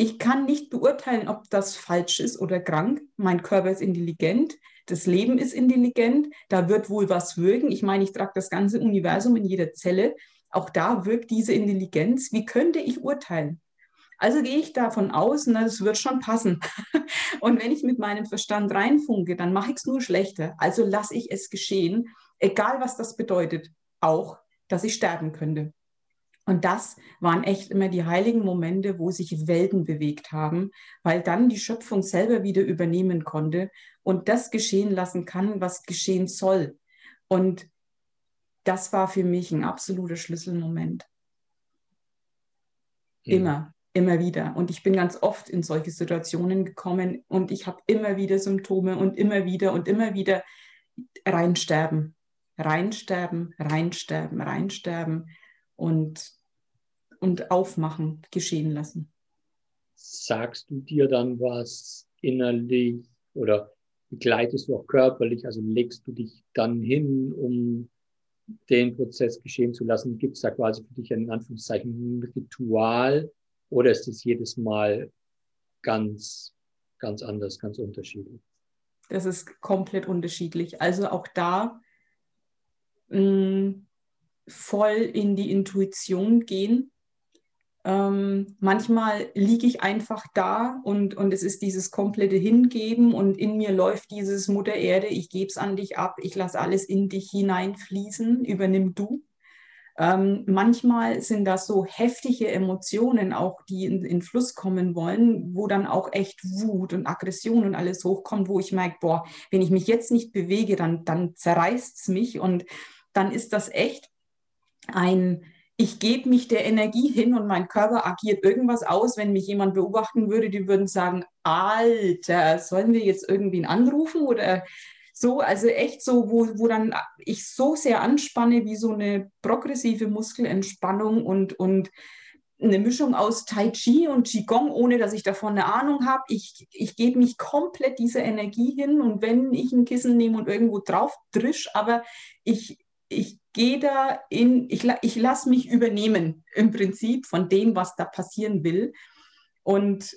ich kann nicht beurteilen, ob das falsch ist oder krank. Mein Körper ist intelligent, das Leben ist intelligent, da wird wohl was wirken. Ich meine, ich trage das ganze Universum in jeder Zelle. Auch da wirkt diese Intelligenz. Wie könnte ich urteilen? Also gehe ich davon aus, na, das wird schon passen. Und wenn ich mit meinem Verstand reinfunke, dann mache ich es nur schlechter. Also lasse ich es geschehen, egal was das bedeutet. Auch, dass ich sterben könnte. Und das waren echt immer die heiligen Momente, wo sich Welten bewegt haben, weil dann die Schöpfung selber wieder übernehmen konnte und das geschehen lassen kann, was geschehen soll. Und das war für mich ein absoluter Schlüsselmoment. Mhm. Immer, immer wieder. Und ich bin ganz oft in solche Situationen gekommen und ich habe immer wieder Symptome und immer wieder und immer wieder reinsterben reinsterben, reinsterben, reinsterben und, und aufmachen, geschehen lassen. Sagst du dir dann was innerlich oder begleitest du auch körperlich? Also legst du dich dann hin, um den Prozess geschehen zu lassen? Gibt es da quasi für dich ein in Anführungszeichen Ritual oder ist es jedes Mal ganz, ganz anders, ganz unterschiedlich? Das ist komplett unterschiedlich. Also auch da mh, mm, voll in die Intuition gehen ähm, manchmal liege ich einfach da und, und es ist dieses komplette Hingeben und in mir läuft dieses Mutter Erde, ich gebe es an dich ab, ich lasse alles in dich hineinfließen, übernimm du. Ähm, manchmal sind das so heftige Emotionen auch, die in, in Fluss kommen wollen, wo dann auch echt Wut und Aggression und alles hochkommt, wo ich merke, boah, wenn ich mich jetzt nicht bewege, dann, dann zerreißt es mich und dann ist das echt ein, ich gebe mich der Energie hin und mein Körper agiert irgendwas aus. Wenn mich jemand beobachten würde, die würden sagen, Alter, sollen wir jetzt irgendwen anrufen oder so? Also echt so, wo, wo dann ich so sehr anspanne wie so eine progressive Muskelentspannung und, und eine Mischung aus Tai Chi und Qigong, ohne dass ich davon eine Ahnung habe. Ich, ich gebe mich komplett dieser Energie hin und wenn ich ein Kissen nehme und irgendwo drauf drisch, aber ich, ich gehe da in, ich, ich lasse mich übernehmen im Prinzip von dem, was da passieren will. Und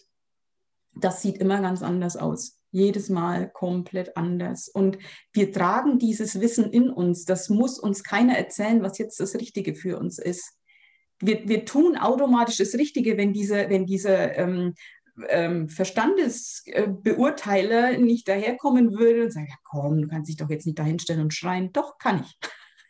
das sieht immer ganz anders aus. Jedes Mal komplett anders. Und wir tragen dieses Wissen in uns. Das muss uns keiner erzählen, was jetzt das Richtige für uns ist. Wir, wir tun automatisch das Richtige, wenn dieser, wenn dieser ähm, ähm, Verstandesbeurteiler nicht daherkommen würde und sagen, ja komm, du kannst dich doch jetzt nicht dahinstellen und schreien. Doch, kann ich.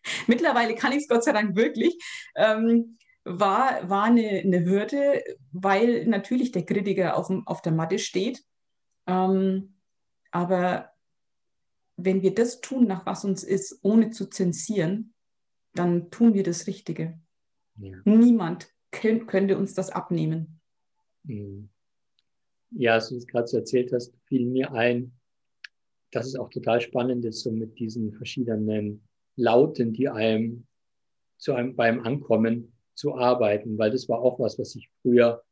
Mittlerweile kann ich es Gott sei Dank wirklich. Ähm, war, war eine, eine Hürde, weil natürlich der Kritiker auf, auf der Matte steht. Ähm, aber wenn wir das tun, nach was uns ist, ohne zu zensieren, dann tun wir das Richtige. Ja. Niemand könnt, könnte uns das abnehmen. Mhm. Ja, als du es gerade so erzählt hast, fiel mir ein, dass es auch total spannend ist, so mit diesen verschiedenen Lauten, die einem zu einem beim Ankommen zu arbeiten, weil das war auch was, was ich früher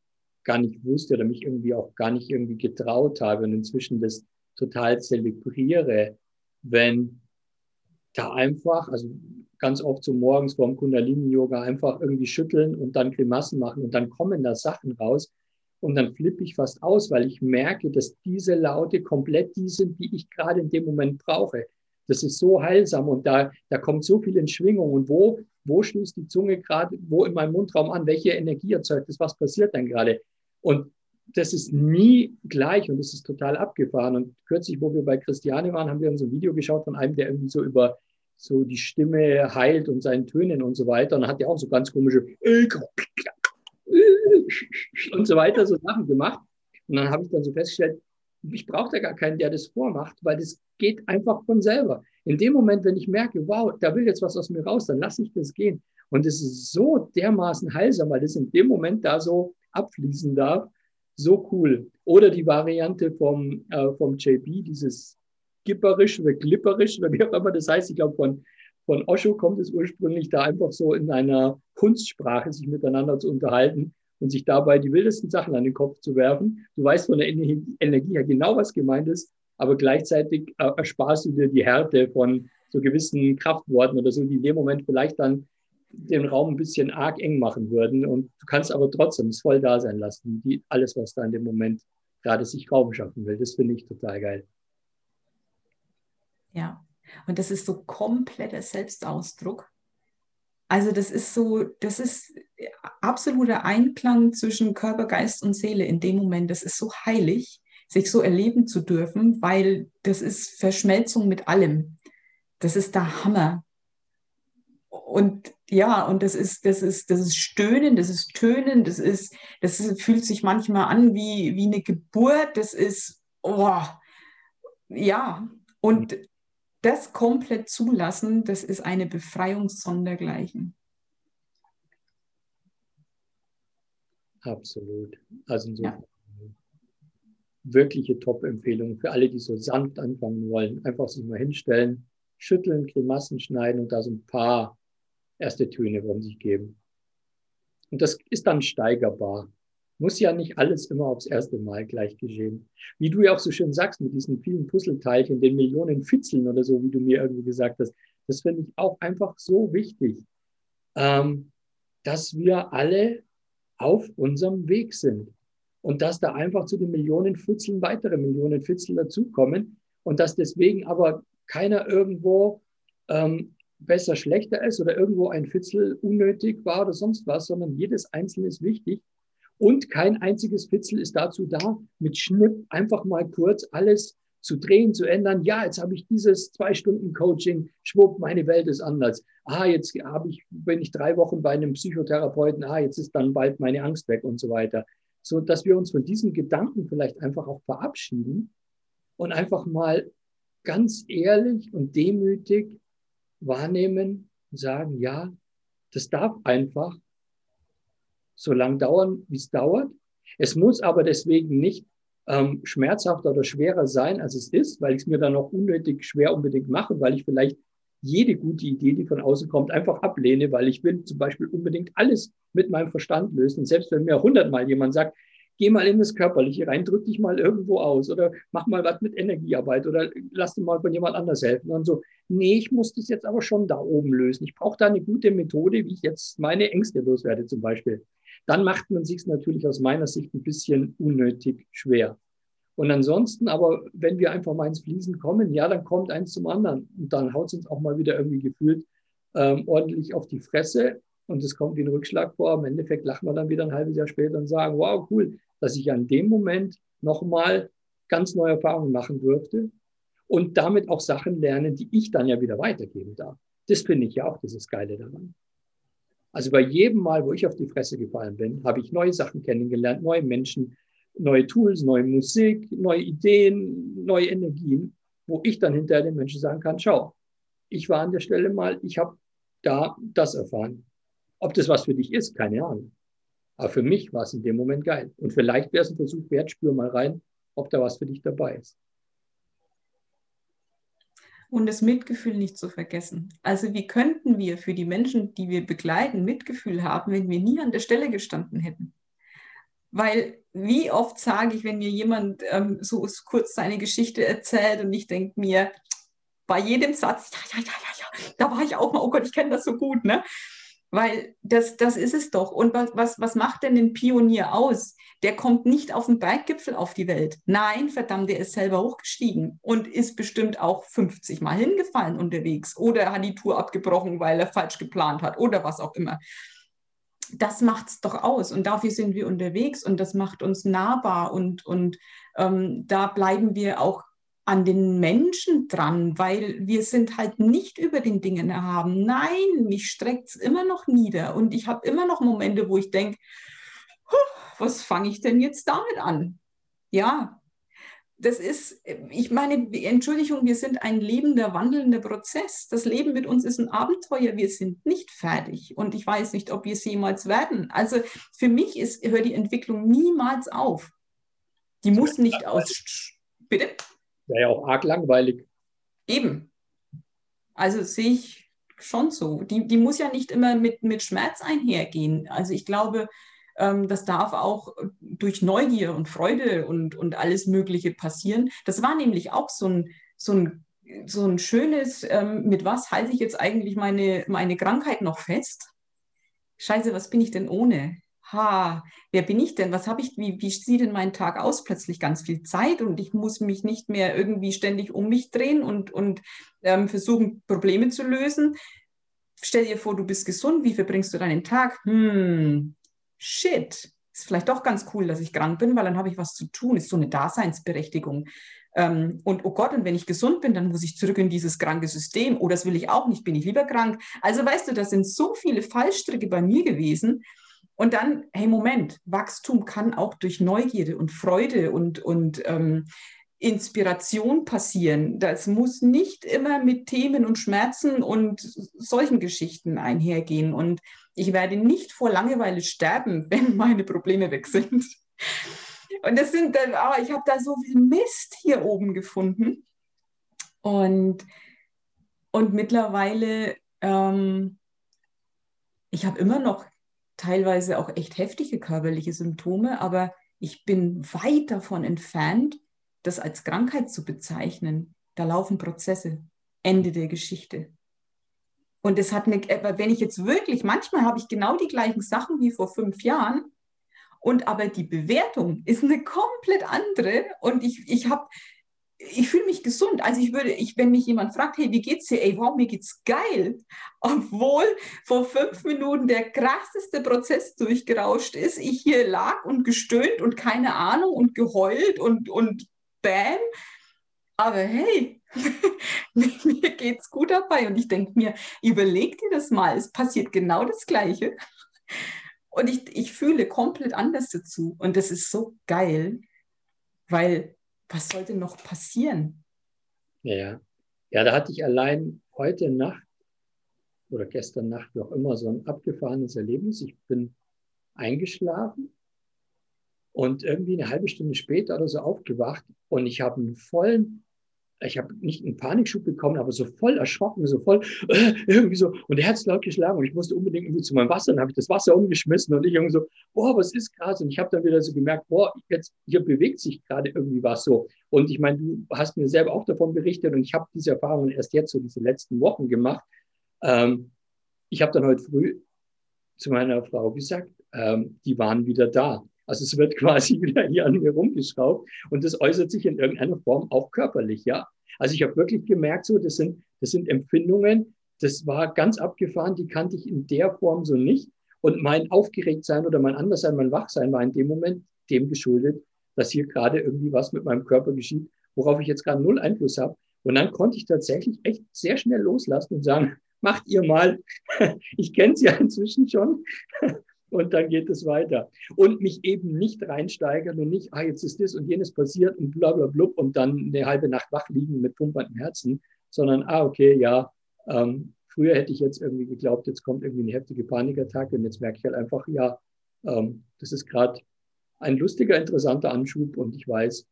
gar nicht wusste oder mich irgendwie auch gar nicht irgendwie getraut habe und inzwischen das total zelebriere, wenn da einfach, also ganz oft so morgens vorm Kundalini-Yoga einfach irgendwie schütteln und dann Grimassen machen und dann kommen da Sachen raus und dann flippe ich fast aus, weil ich merke, dass diese Laute komplett die sind, die ich gerade in dem Moment brauche. Das ist so heilsam und da, da kommt so viel in Schwingung. Und wo, wo stößt die Zunge gerade, wo in meinem Mundraum an? Welche Energie erzeugt das? Was passiert dann gerade? Und das ist nie gleich und das ist total abgefahren. Und kürzlich, wo wir bei Christiane waren, haben wir uns ein Video geschaut von einem, der irgendwie so über so die Stimme heilt und seinen Tönen und so weiter. Und dann hat er auch so ganz komische und so weiter, so Sachen gemacht. Und dann habe ich dann so festgestellt, ich brauche da gar keinen, der das vormacht, weil das geht einfach von selber. In dem Moment, wenn ich merke, wow, da will jetzt was aus mir raus, dann lasse ich das gehen. Und es ist so dermaßen heilsam, weil das in dem Moment da so abfließen darf. So cool. Oder die Variante vom, äh, vom JP, dieses gipperisch oder glipperisch oder wie auch immer das heißt. Ich glaube, von, von Osho kommt es ursprünglich da einfach so in einer Kunstsprache sich miteinander zu unterhalten und sich dabei die wildesten Sachen an den Kopf zu werfen. Du weißt von der Energie her genau, was gemeint ist, aber gleichzeitig äh, ersparst du dir die Härte von so gewissen Kraftworten oder so, die in dem Moment vielleicht dann den Raum ein bisschen arg eng machen würden. Und du kannst aber trotzdem es voll da sein lassen, die, alles, was da in dem Moment gerade sich Raum schaffen will. Das finde ich total geil. Ja, und das ist so kompletter Selbstausdruck. Also das ist so, das ist absoluter Einklang zwischen Körper, Geist und Seele in dem Moment. Das ist so heilig, sich so erleben zu dürfen, weil das ist Verschmelzung mit allem. Das ist der Hammer. Und ja, und das ist, das ist, das ist Stöhnen, das ist Tönen, das ist, das ist, fühlt sich manchmal an wie, wie eine Geburt, das ist, oh, ja. Und das komplett zulassen, das ist eine Befreiung sondergleichen. Absolut. Also insofern ja. wirkliche Top-Empfehlung für alle, die so sanft anfangen wollen. Einfach sich mal hinstellen, schütteln, Grimassen schneiden und da so ein paar erste Töne von sich geben. Und das ist dann steigerbar. Muss ja nicht alles immer aufs erste Mal gleich geschehen. Wie du ja auch so schön sagst, mit diesen vielen Puzzleteilchen, den Millionen Fitzeln oder so, wie du mir irgendwie gesagt hast, das finde ich auch einfach so wichtig, ähm, dass wir alle auf unserem Weg sind. Und dass da einfach zu den Millionen Fitzeln weitere Millionen Fitzel dazukommen und dass deswegen aber keiner irgendwo ähm, besser, schlechter ist oder irgendwo ein Fitzel unnötig war oder sonst was, sondern jedes einzelne ist wichtig. Und kein einziges Fitzel ist dazu da, mit Schnipp einfach mal kurz alles zu drehen, zu ändern. Ja, jetzt habe ich dieses zwei Stunden Coaching, schwupp, meine Welt ist anders. Ah, jetzt habe ich, bin ich drei Wochen bei einem Psychotherapeuten. Ah, jetzt ist dann bald meine Angst weg und so weiter. So, dass wir uns von diesen Gedanken vielleicht einfach auch verabschieden und einfach mal ganz ehrlich und demütig wahrnehmen und sagen, ja, das darf einfach so lang dauern, wie es dauert. Es muss aber deswegen nicht ähm, schmerzhafter oder schwerer sein, als es ist, weil ich es mir dann auch unnötig schwer unbedingt mache, weil ich vielleicht jede gute Idee, die von außen kommt, einfach ablehne, weil ich will zum Beispiel unbedingt alles mit meinem Verstand lösen. Selbst wenn mir hundertmal jemand sagt, geh mal in das Körperliche rein, drück dich mal irgendwo aus oder mach mal was mit Energiearbeit oder lass dir mal von jemand anders helfen. Und so, nee, ich muss das jetzt aber schon da oben lösen. Ich brauche da eine gute Methode, wie ich jetzt meine Ängste loswerde zum Beispiel. Dann macht man sich natürlich aus meiner Sicht ein bisschen unnötig schwer. Und ansonsten, aber wenn wir einfach mal ins Fließen kommen, ja, dann kommt eins zum anderen. Und dann haut es uns auch mal wieder irgendwie gefühlt ähm, ordentlich auf die Fresse. Und es kommt wie ein Rückschlag vor. Im Endeffekt lachen wir dann wieder ein halbes Jahr später und sagen, wow, cool, dass ich an dem Moment nochmal ganz neue Erfahrungen machen durfte und damit auch Sachen lernen, die ich dann ja wieder weitergeben darf. Das finde ich ja auch dieses Geile daran. Also bei jedem Mal, wo ich auf die Fresse gefallen bin, habe ich neue Sachen kennengelernt, neue Menschen, neue Tools, neue Musik, neue Ideen, neue Energien, wo ich dann hinterher den Menschen sagen kann, schau, ich war an der Stelle mal, ich habe da das erfahren. Ob das was für dich ist, keine Ahnung. Aber für mich war es in dem Moment geil. Und vielleicht wäre es ein Versuch wert, spür mal rein, ob da was für dich dabei ist. Und das Mitgefühl nicht zu vergessen. Also wie könnten wir für die Menschen, die wir begleiten, Mitgefühl haben, wenn wir nie an der Stelle gestanden hätten? Weil wie oft sage ich, wenn mir jemand ähm, so kurz seine Geschichte erzählt und ich denke mir bei jedem Satz, ja, ja, ja, ja, ja, da war ich auch mal, oh Gott, ich kenne das so gut, ne? Weil das, das ist es doch. Und was, was, was macht denn den Pionier aus? Der kommt nicht auf den Berggipfel auf die Welt. Nein, verdammt, der ist selber hochgestiegen und ist bestimmt auch 50 Mal hingefallen unterwegs oder hat die Tour abgebrochen, weil er falsch geplant hat oder was auch immer. Das macht es doch aus und dafür sind wir unterwegs und das macht uns nahbar und, und ähm, da bleiben wir auch an den Menschen dran, weil wir sind halt nicht über den Dingen erhaben. Nein, mich streckt es immer noch nieder und ich habe immer noch Momente, wo ich denke, was fange ich denn jetzt damit an? Ja, das ist, ich meine, Entschuldigung, wir sind ein lebender, wandelnder Prozess. Das Leben mit uns ist ein Abenteuer. Wir sind nicht fertig. Und ich weiß nicht, ob wir es jemals werden. Also für mich ist, hört die Entwicklung niemals auf. Die muss nicht aus. Bitte? Wäre ja auch arg langweilig. Eben. Also sehe ich schon so. Die, die muss ja nicht immer mit, mit Schmerz einhergehen. Also ich glaube, ähm, das darf auch durch Neugier und Freude und, und alles Mögliche passieren. Das war nämlich auch so ein, so ein, so ein schönes, ähm, mit was halte ich jetzt eigentlich meine, meine Krankheit noch fest? Scheiße, was bin ich denn ohne? Ha, wer bin ich denn? Was habe ich, wie, wie sieht denn mein Tag aus? Plötzlich ganz viel Zeit und ich muss mich nicht mehr irgendwie ständig um mich drehen und, und ähm, versuchen, Probleme zu lösen. Stell dir vor, du bist gesund, wie verbringst du deinen Tag? Hm, shit. Ist vielleicht doch ganz cool, dass ich krank bin, weil dann habe ich was zu tun. Ist so eine Daseinsberechtigung. Ähm, und oh Gott, und wenn ich gesund bin, dann muss ich zurück in dieses kranke System. Oh, das will ich auch nicht, bin ich lieber krank. Also weißt du, das sind so viele Fallstricke bei mir gewesen. Und dann, hey, Moment, Wachstum kann auch durch Neugierde und Freude und, und ähm, Inspiration passieren. Das muss nicht immer mit Themen und Schmerzen und solchen Geschichten einhergehen. Und ich werde nicht vor Langeweile sterben, wenn meine Probleme weg sind. Und das sind, aber ich habe da so viel Mist hier oben gefunden. Und Und mittlerweile, ähm, ich habe immer noch teilweise auch echt heftige körperliche Symptome, aber ich bin weit davon entfernt, das als Krankheit zu bezeichnen. Da laufen Prozesse. Ende der Geschichte. Und es hat eine, wenn ich jetzt wirklich, manchmal habe ich genau die gleichen Sachen wie vor fünf Jahren, und aber die Bewertung ist eine komplett andere. Und ich, ich habe ich fühle mich gesund. Also ich würde, ich, wenn mich jemand fragt, hey, wie geht's dir? Ey, wow, mir geht's geil. Obwohl vor fünf Minuten der krasseste Prozess durchgerauscht ist, ich hier lag und gestöhnt und keine Ahnung und geheult und, und bam. Aber hey, mir geht's gut dabei. Und ich denke mir, überleg dir das mal, es passiert genau das Gleiche. Und ich, ich fühle komplett anders dazu. Und das ist so geil, weil was sollte noch passieren? Ja, ja, da hatte ich allein heute Nacht oder gestern Nacht, wie auch immer, so ein abgefahrenes Erlebnis. Ich bin eingeschlafen und irgendwie eine halbe Stunde später oder so aufgewacht und ich habe einen vollen ich habe nicht einen Panikschub bekommen, aber so voll erschrocken, so voll äh, irgendwie so und der Herz laut geschlagen und ich musste unbedingt irgendwie zu meinem Wasser, dann habe ich das Wasser umgeschmissen und ich irgendwie so, boah, was ist krass und ich habe dann wieder so gemerkt, boah, jetzt hier bewegt sich gerade irgendwie was so und ich meine, du hast mir selber auch davon berichtet und ich habe diese Erfahrungen erst jetzt so diese letzten Wochen gemacht. Ähm, ich habe dann heute früh zu meiner Frau gesagt, ähm, die waren wieder da. Also es wird quasi wieder hier an mir rumgeschraubt und das äußert sich in irgendeiner Form auch körperlich, ja. Also ich habe wirklich gemerkt, so das sind, das sind Empfindungen, das war ganz abgefahren, die kannte ich in der Form so nicht. Und mein Aufgeregtsein oder mein Anderssein, mein Wachsein war in dem Moment dem geschuldet, dass hier gerade irgendwie was mit meinem Körper geschieht, worauf ich jetzt gerade null Einfluss habe. Und dann konnte ich tatsächlich echt sehr schnell loslassen und sagen, macht ihr mal. Ich kenne sie ja inzwischen schon und dann geht es weiter. Und mich eben nicht reinsteigern und nicht, ah, jetzt ist das und jenes passiert und bla bla blub und dann eine halbe Nacht wach liegen mit pumperndem Herzen, sondern, ah, okay, ja, ähm, früher hätte ich jetzt irgendwie geglaubt, jetzt kommt irgendwie eine heftige Panikattacke und jetzt merke ich halt einfach, ja, ähm, das ist gerade ein lustiger, interessanter Anschub und ich weiß,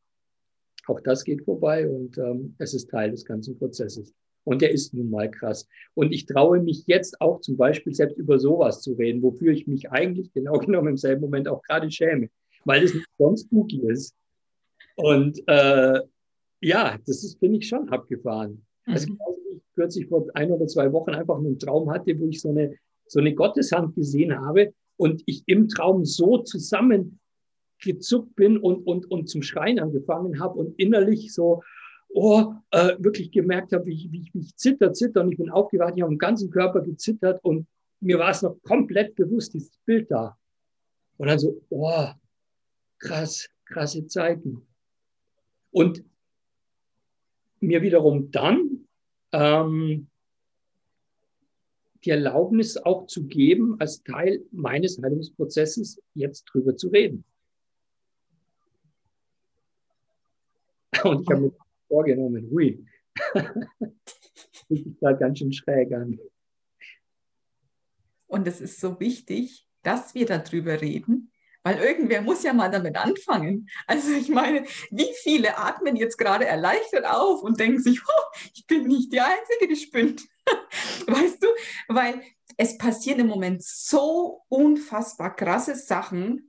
auch das geht vorbei und ähm, es ist Teil des ganzen Prozesses. Und der ist nun mal krass. Und ich traue mich jetzt auch zum Beispiel selbst über sowas zu reden, wofür ich mich eigentlich genau genommen im selben Moment auch gerade schäme, weil es nicht sonst spooky ist. Und äh, ja, das ist, finde ich, schon abgefahren. Mhm. Also genauso wie ich kürzlich vor ein oder zwei Wochen einfach einen Traum hatte, wo ich so eine, so eine Gotteshand gesehen habe und ich im Traum so zusammengezuckt bin und, und, und zum Schreien angefangen habe und innerlich so, oh, äh, wirklich gemerkt habe, wie ich, wie, wie ich zitter, zitter und ich bin aufgewacht, ich habe im ganzen Körper gezittert und mir war es noch komplett bewusst, dieses Bild da. Und dann so, oh, krass, krasse Zeiten. Und mir wiederum dann ähm, die Erlaubnis auch zu geben, als Teil meines Heilungsprozesses jetzt drüber zu reden. Und ich habe mir vorgenommen. Hui. Fühlt sich da ganz schön schräg an. Und es ist so wichtig, dass wir darüber reden, weil irgendwer muss ja mal damit anfangen. Also ich meine, wie viele atmen jetzt gerade erleichtert auf und denken sich, oh, ich bin nicht die Einzige, die spinnt. weißt du, weil es passieren im Moment so unfassbar krasse Sachen,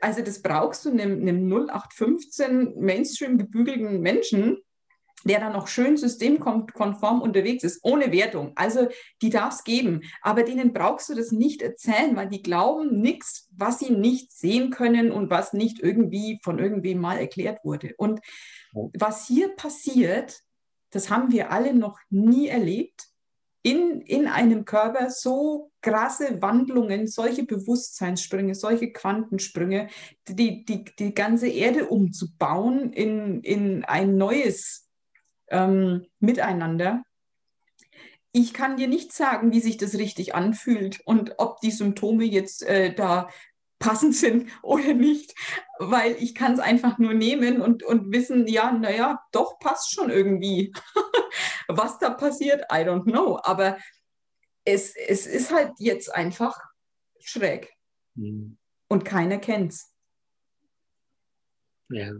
also das brauchst du einem, einem 0815 Mainstream gebügelten Menschen, der dann noch schön systemkonform unterwegs ist, ohne Wertung. Also die darf es geben, aber denen brauchst du das nicht erzählen, weil die glauben nichts, was sie nicht sehen können und was nicht irgendwie von irgendwem mal erklärt wurde. Und was hier passiert, das haben wir alle noch nie erlebt in, in einem Körper so krasse Wandlungen, solche Bewusstseinssprünge, solche Quantensprünge, die, die, die ganze Erde umzubauen in, in ein neues ähm, Miteinander. Ich kann dir nicht sagen, wie sich das richtig anfühlt und ob die Symptome jetzt äh, da passend sind oder nicht, weil ich kann es einfach nur nehmen und, und wissen, ja, naja, doch passt schon irgendwie. Was da passiert, I don't know. Aber es, es ist halt jetzt einfach schräg. Mhm. Und keiner kennt's. Ja.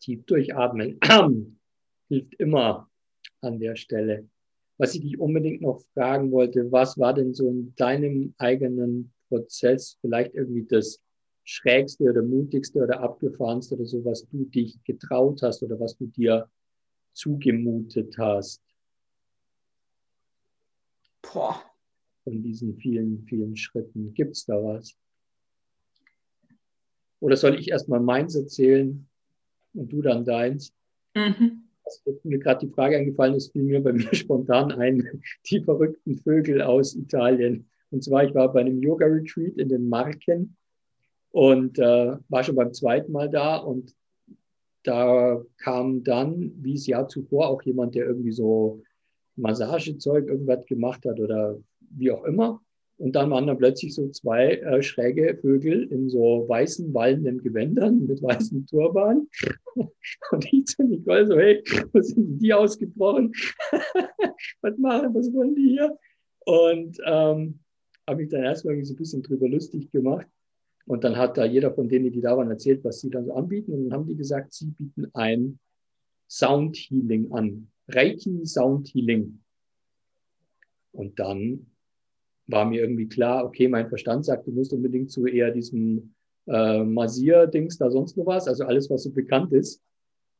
Tief durchatmen. Hilft immer an der Stelle. Was ich dich unbedingt noch fragen wollte, was war denn so in deinem eigenen Prozess vielleicht irgendwie das Schrägste oder Mutigste oder Abgefahrenste oder so, was du dich getraut hast oder was du dir zugemutet hast? Boah. Von diesen vielen, vielen Schritten. Gibt es da was? Oder soll ich erstmal meins erzählen und du dann deins? Mhm. Als mir gerade die Frage eingefallen ist, fiel mir bei mir spontan ein, die verrückten Vögel aus Italien. Und zwar, ich war bei einem Yoga-Retreat in den Marken und äh, war schon beim zweiten Mal da und da kam dann, wie es Jahr zuvor, auch jemand, der irgendwie so Massagezeug irgendwas gemacht hat oder wie auch immer. Und dann waren da plötzlich so zwei äh, schräge Vögel in so weißen, wallenden Gewändern mit weißen Turban. Und ich zu Nicole so, hey, wo sind die ausgebrochen? was machen, was wollen die hier? Und ähm, habe mich dann erstmal so ein bisschen drüber lustig gemacht. Und dann hat da jeder von denen, die da waren, erzählt, was sie dann so anbieten. Und dann haben die gesagt, sie bieten ein Sound Healing an. Reiki Sound Healing. Und dann war mir irgendwie klar, okay, mein Verstand sagt, du musst unbedingt zu eher diesem äh, Masier-Dings da sonst noch was, also alles, was so bekannt ist.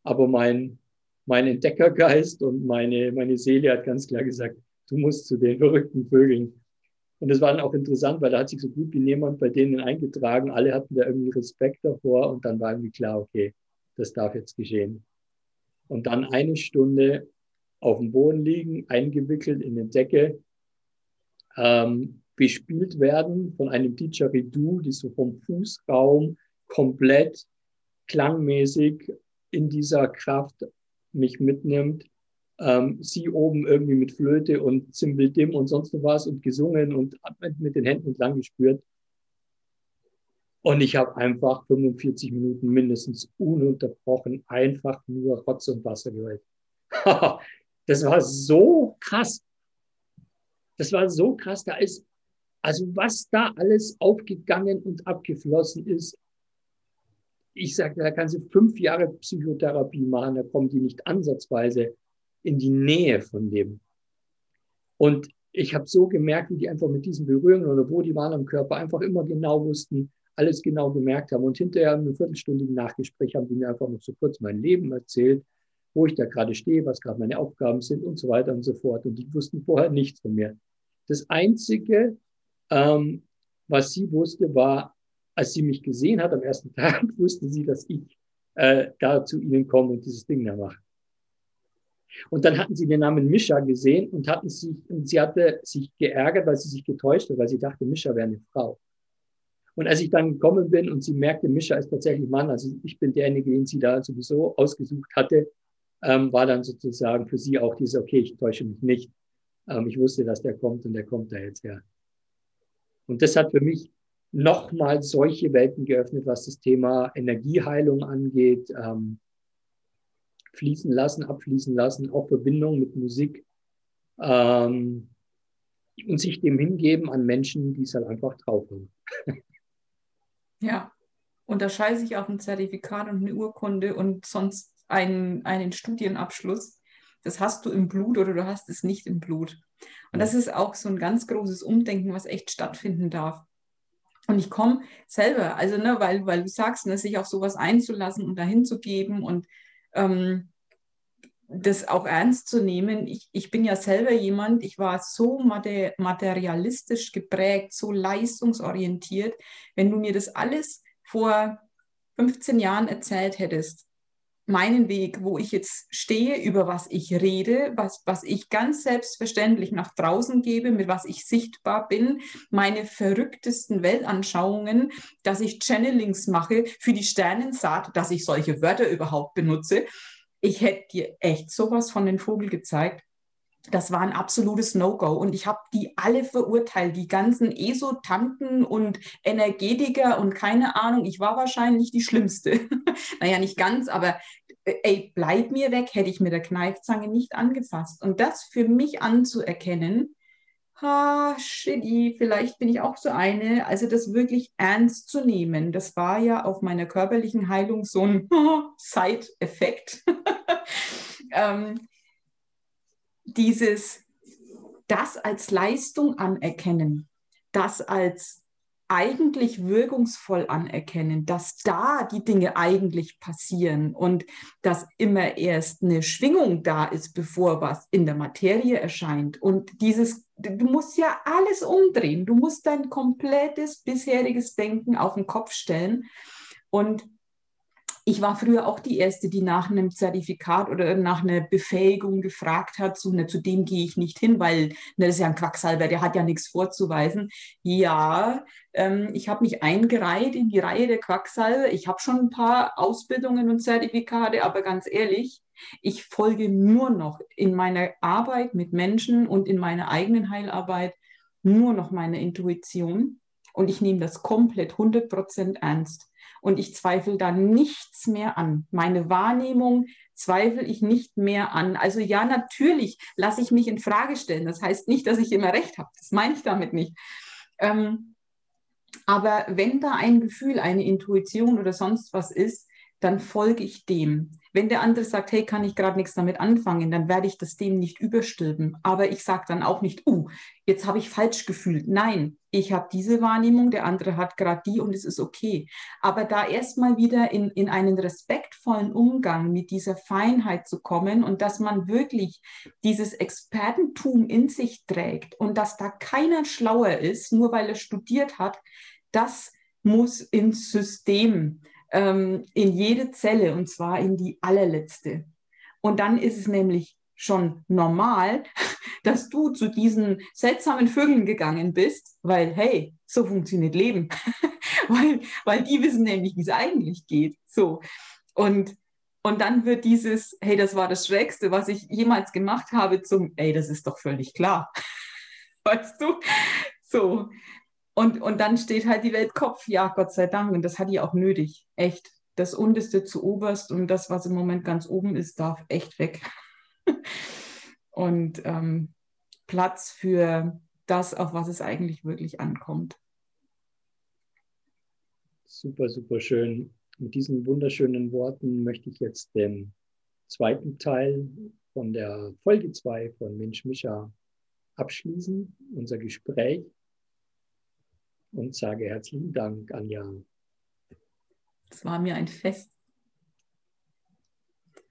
Aber mein, mein Entdeckergeist und meine, meine Seele hat ganz klar gesagt, du musst zu den verrückten Vögeln. Und das war dann auch interessant, weil da hat sich so gut wie niemand bei denen eingetragen. Alle hatten da irgendwie Respekt davor und dann war irgendwie klar, okay, das darf jetzt geschehen. Und dann eine Stunde auf dem Boden liegen, eingewickelt in eine Decke, ähm, bespielt werden von einem Didgeridoo, die so vom Fußraum komplett klangmäßig in dieser Kraft mich mitnimmt. Ähm, sie oben irgendwie mit Flöte und Zimbeldim und sonst was und gesungen und mit den Händen entlang gespürt. Und ich habe einfach 45 Minuten mindestens ununterbrochen einfach nur Rotz und Wasser gehört. das war so krass. Das war so krass. Da ist, also was da alles aufgegangen und abgeflossen ist. Ich sage, da kann sie fünf Jahre Psychotherapie machen, da kommen die nicht ansatzweise in die Nähe von dem. Und ich habe so gemerkt, wie die einfach mit diesen Berührungen oder wo die waren am Körper einfach immer genau wussten, alles genau gemerkt haben. Und hinterher in einem viertelstündigen Nachgespräch haben die mir einfach noch so kurz mein Leben erzählt, wo ich da gerade stehe, was gerade meine Aufgaben sind und so weiter und so fort. Und die wussten vorher nichts von mir. Das Einzige, ähm, was sie wusste, war, als sie mich gesehen hat am ersten Tag, wusste sie, dass ich äh, da zu ihnen komme und dieses Ding da mache. Und dann hatten sie den Namen Mischa gesehen und hatten sich, und sie hatte sich geärgert, weil sie sich getäuscht hat, weil sie dachte, Mischa wäre eine Frau. Und als ich dann gekommen bin und sie merkte, Mischa ist tatsächlich Mann, also ich bin derjenige, den sie da sowieso ausgesucht hatte, ähm, war dann sozusagen für sie auch diese, okay, ich täusche mich nicht. Ähm, ich wusste, dass der kommt und der kommt da jetzt her. Und das hat für mich nochmal solche Welten geöffnet, was das Thema Energieheilung angeht, ähm, fließen lassen, abfließen lassen, auch Verbindung mit Musik ähm, und sich dem hingeben an Menschen, die es halt einfach drauf haben. ja, und da scheiße ich auf ein Zertifikat und eine Urkunde und sonst einen, einen Studienabschluss das hast du im Blut oder du hast es nicht im Blut. Und das ist auch so ein ganz großes Umdenken, was echt stattfinden darf. Und ich komme selber, also ne, weil, weil du sagst, ne, sich auf sowas einzulassen und dahin zu geben und ähm, das auch ernst zu nehmen. Ich, ich bin ja selber jemand, ich war so materialistisch geprägt, so leistungsorientiert. Wenn du mir das alles vor 15 Jahren erzählt hättest, meinen Weg, wo ich jetzt stehe, über was ich rede, was, was ich ganz selbstverständlich nach draußen gebe, mit was ich sichtbar bin, meine verrücktesten Weltanschauungen, dass ich Channelings mache für die Sternensaat, dass ich solche Wörter überhaupt benutze. Ich hätte dir echt sowas von den Vogel gezeigt das war ein absolutes No-Go. Und ich habe die alle verurteilt, die ganzen Esotanten und Energetiker und keine Ahnung. Ich war wahrscheinlich die Schlimmste. naja, nicht ganz, aber ey, bleib mir weg, hätte ich mit der Kneifzange nicht angefasst. Und das für mich anzuerkennen, ha, shitty, vielleicht bin ich auch so eine. Also das wirklich ernst zu nehmen, das war ja auf meiner körperlichen Heilung so ein Side-Effekt. ähm, dieses, das als Leistung anerkennen, das als eigentlich wirkungsvoll anerkennen, dass da die Dinge eigentlich passieren und dass immer erst eine Schwingung da ist, bevor was in der Materie erscheint. Und dieses, du musst ja alles umdrehen. Du musst dein komplettes bisheriges Denken auf den Kopf stellen und ich war früher auch die Erste, die nach einem Zertifikat oder nach einer Befähigung gefragt hat, so, ne, zu dem gehe ich nicht hin, weil ne, das ist ja ein Quacksalber, der hat ja nichts vorzuweisen. Ja, ähm, ich habe mich eingereiht in die Reihe der Quacksalber. Ich habe schon ein paar Ausbildungen und Zertifikate, aber ganz ehrlich, ich folge nur noch in meiner Arbeit mit Menschen und in meiner eigenen Heilarbeit nur noch meiner Intuition und ich nehme das komplett 100% ernst und ich zweifle da nichts mehr an. Meine Wahrnehmung zweifle ich nicht mehr an. Also ja, natürlich lasse ich mich in Frage stellen. Das heißt nicht, dass ich immer recht habe. Das meine ich damit nicht. Ähm, aber wenn da ein Gefühl, eine Intuition oder sonst was ist, dann folge ich dem. Wenn der andere sagt, hey, kann ich gerade nichts damit anfangen, dann werde ich das dem nicht überstülpen. Aber ich sage dann auch nicht, uh, jetzt habe ich falsch gefühlt. Nein, ich habe diese Wahrnehmung, der andere hat gerade die und es ist okay. Aber da erstmal wieder in, in einen respektvollen Umgang mit dieser Feinheit zu kommen und dass man wirklich dieses Expertentum in sich trägt und dass da keiner schlauer ist, nur weil er studiert hat, das muss ins System ähm, in jede Zelle und zwar in die allerletzte. Und dann ist es nämlich schon normal, dass du zu diesen seltsamen Vögeln gegangen bist, weil, hey, so funktioniert Leben. weil, weil die wissen nämlich, wie es eigentlich geht. So. Und, und dann wird dieses, hey, das war das Schrägste, was ich jemals gemacht habe, zum, ey, das ist doch völlig klar. weißt du? So. Und, und dann steht halt die Welt Kopf, ja, Gott sei Dank. Und das hat die auch nötig. Echt. Das Unterste zu oberst und das, was im Moment ganz oben ist, darf echt weg. und ähm, Platz für das, auf was es eigentlich wirklich ankommt. Super, super schön. Mit diesen wunderschönen Worten möchte ich jetzt den zweiten Teil von der Folge 2 von Mensch Micha abschließen, unser Gespräch und sage herzlichen Dank, Anja. Es war mir ein Fest.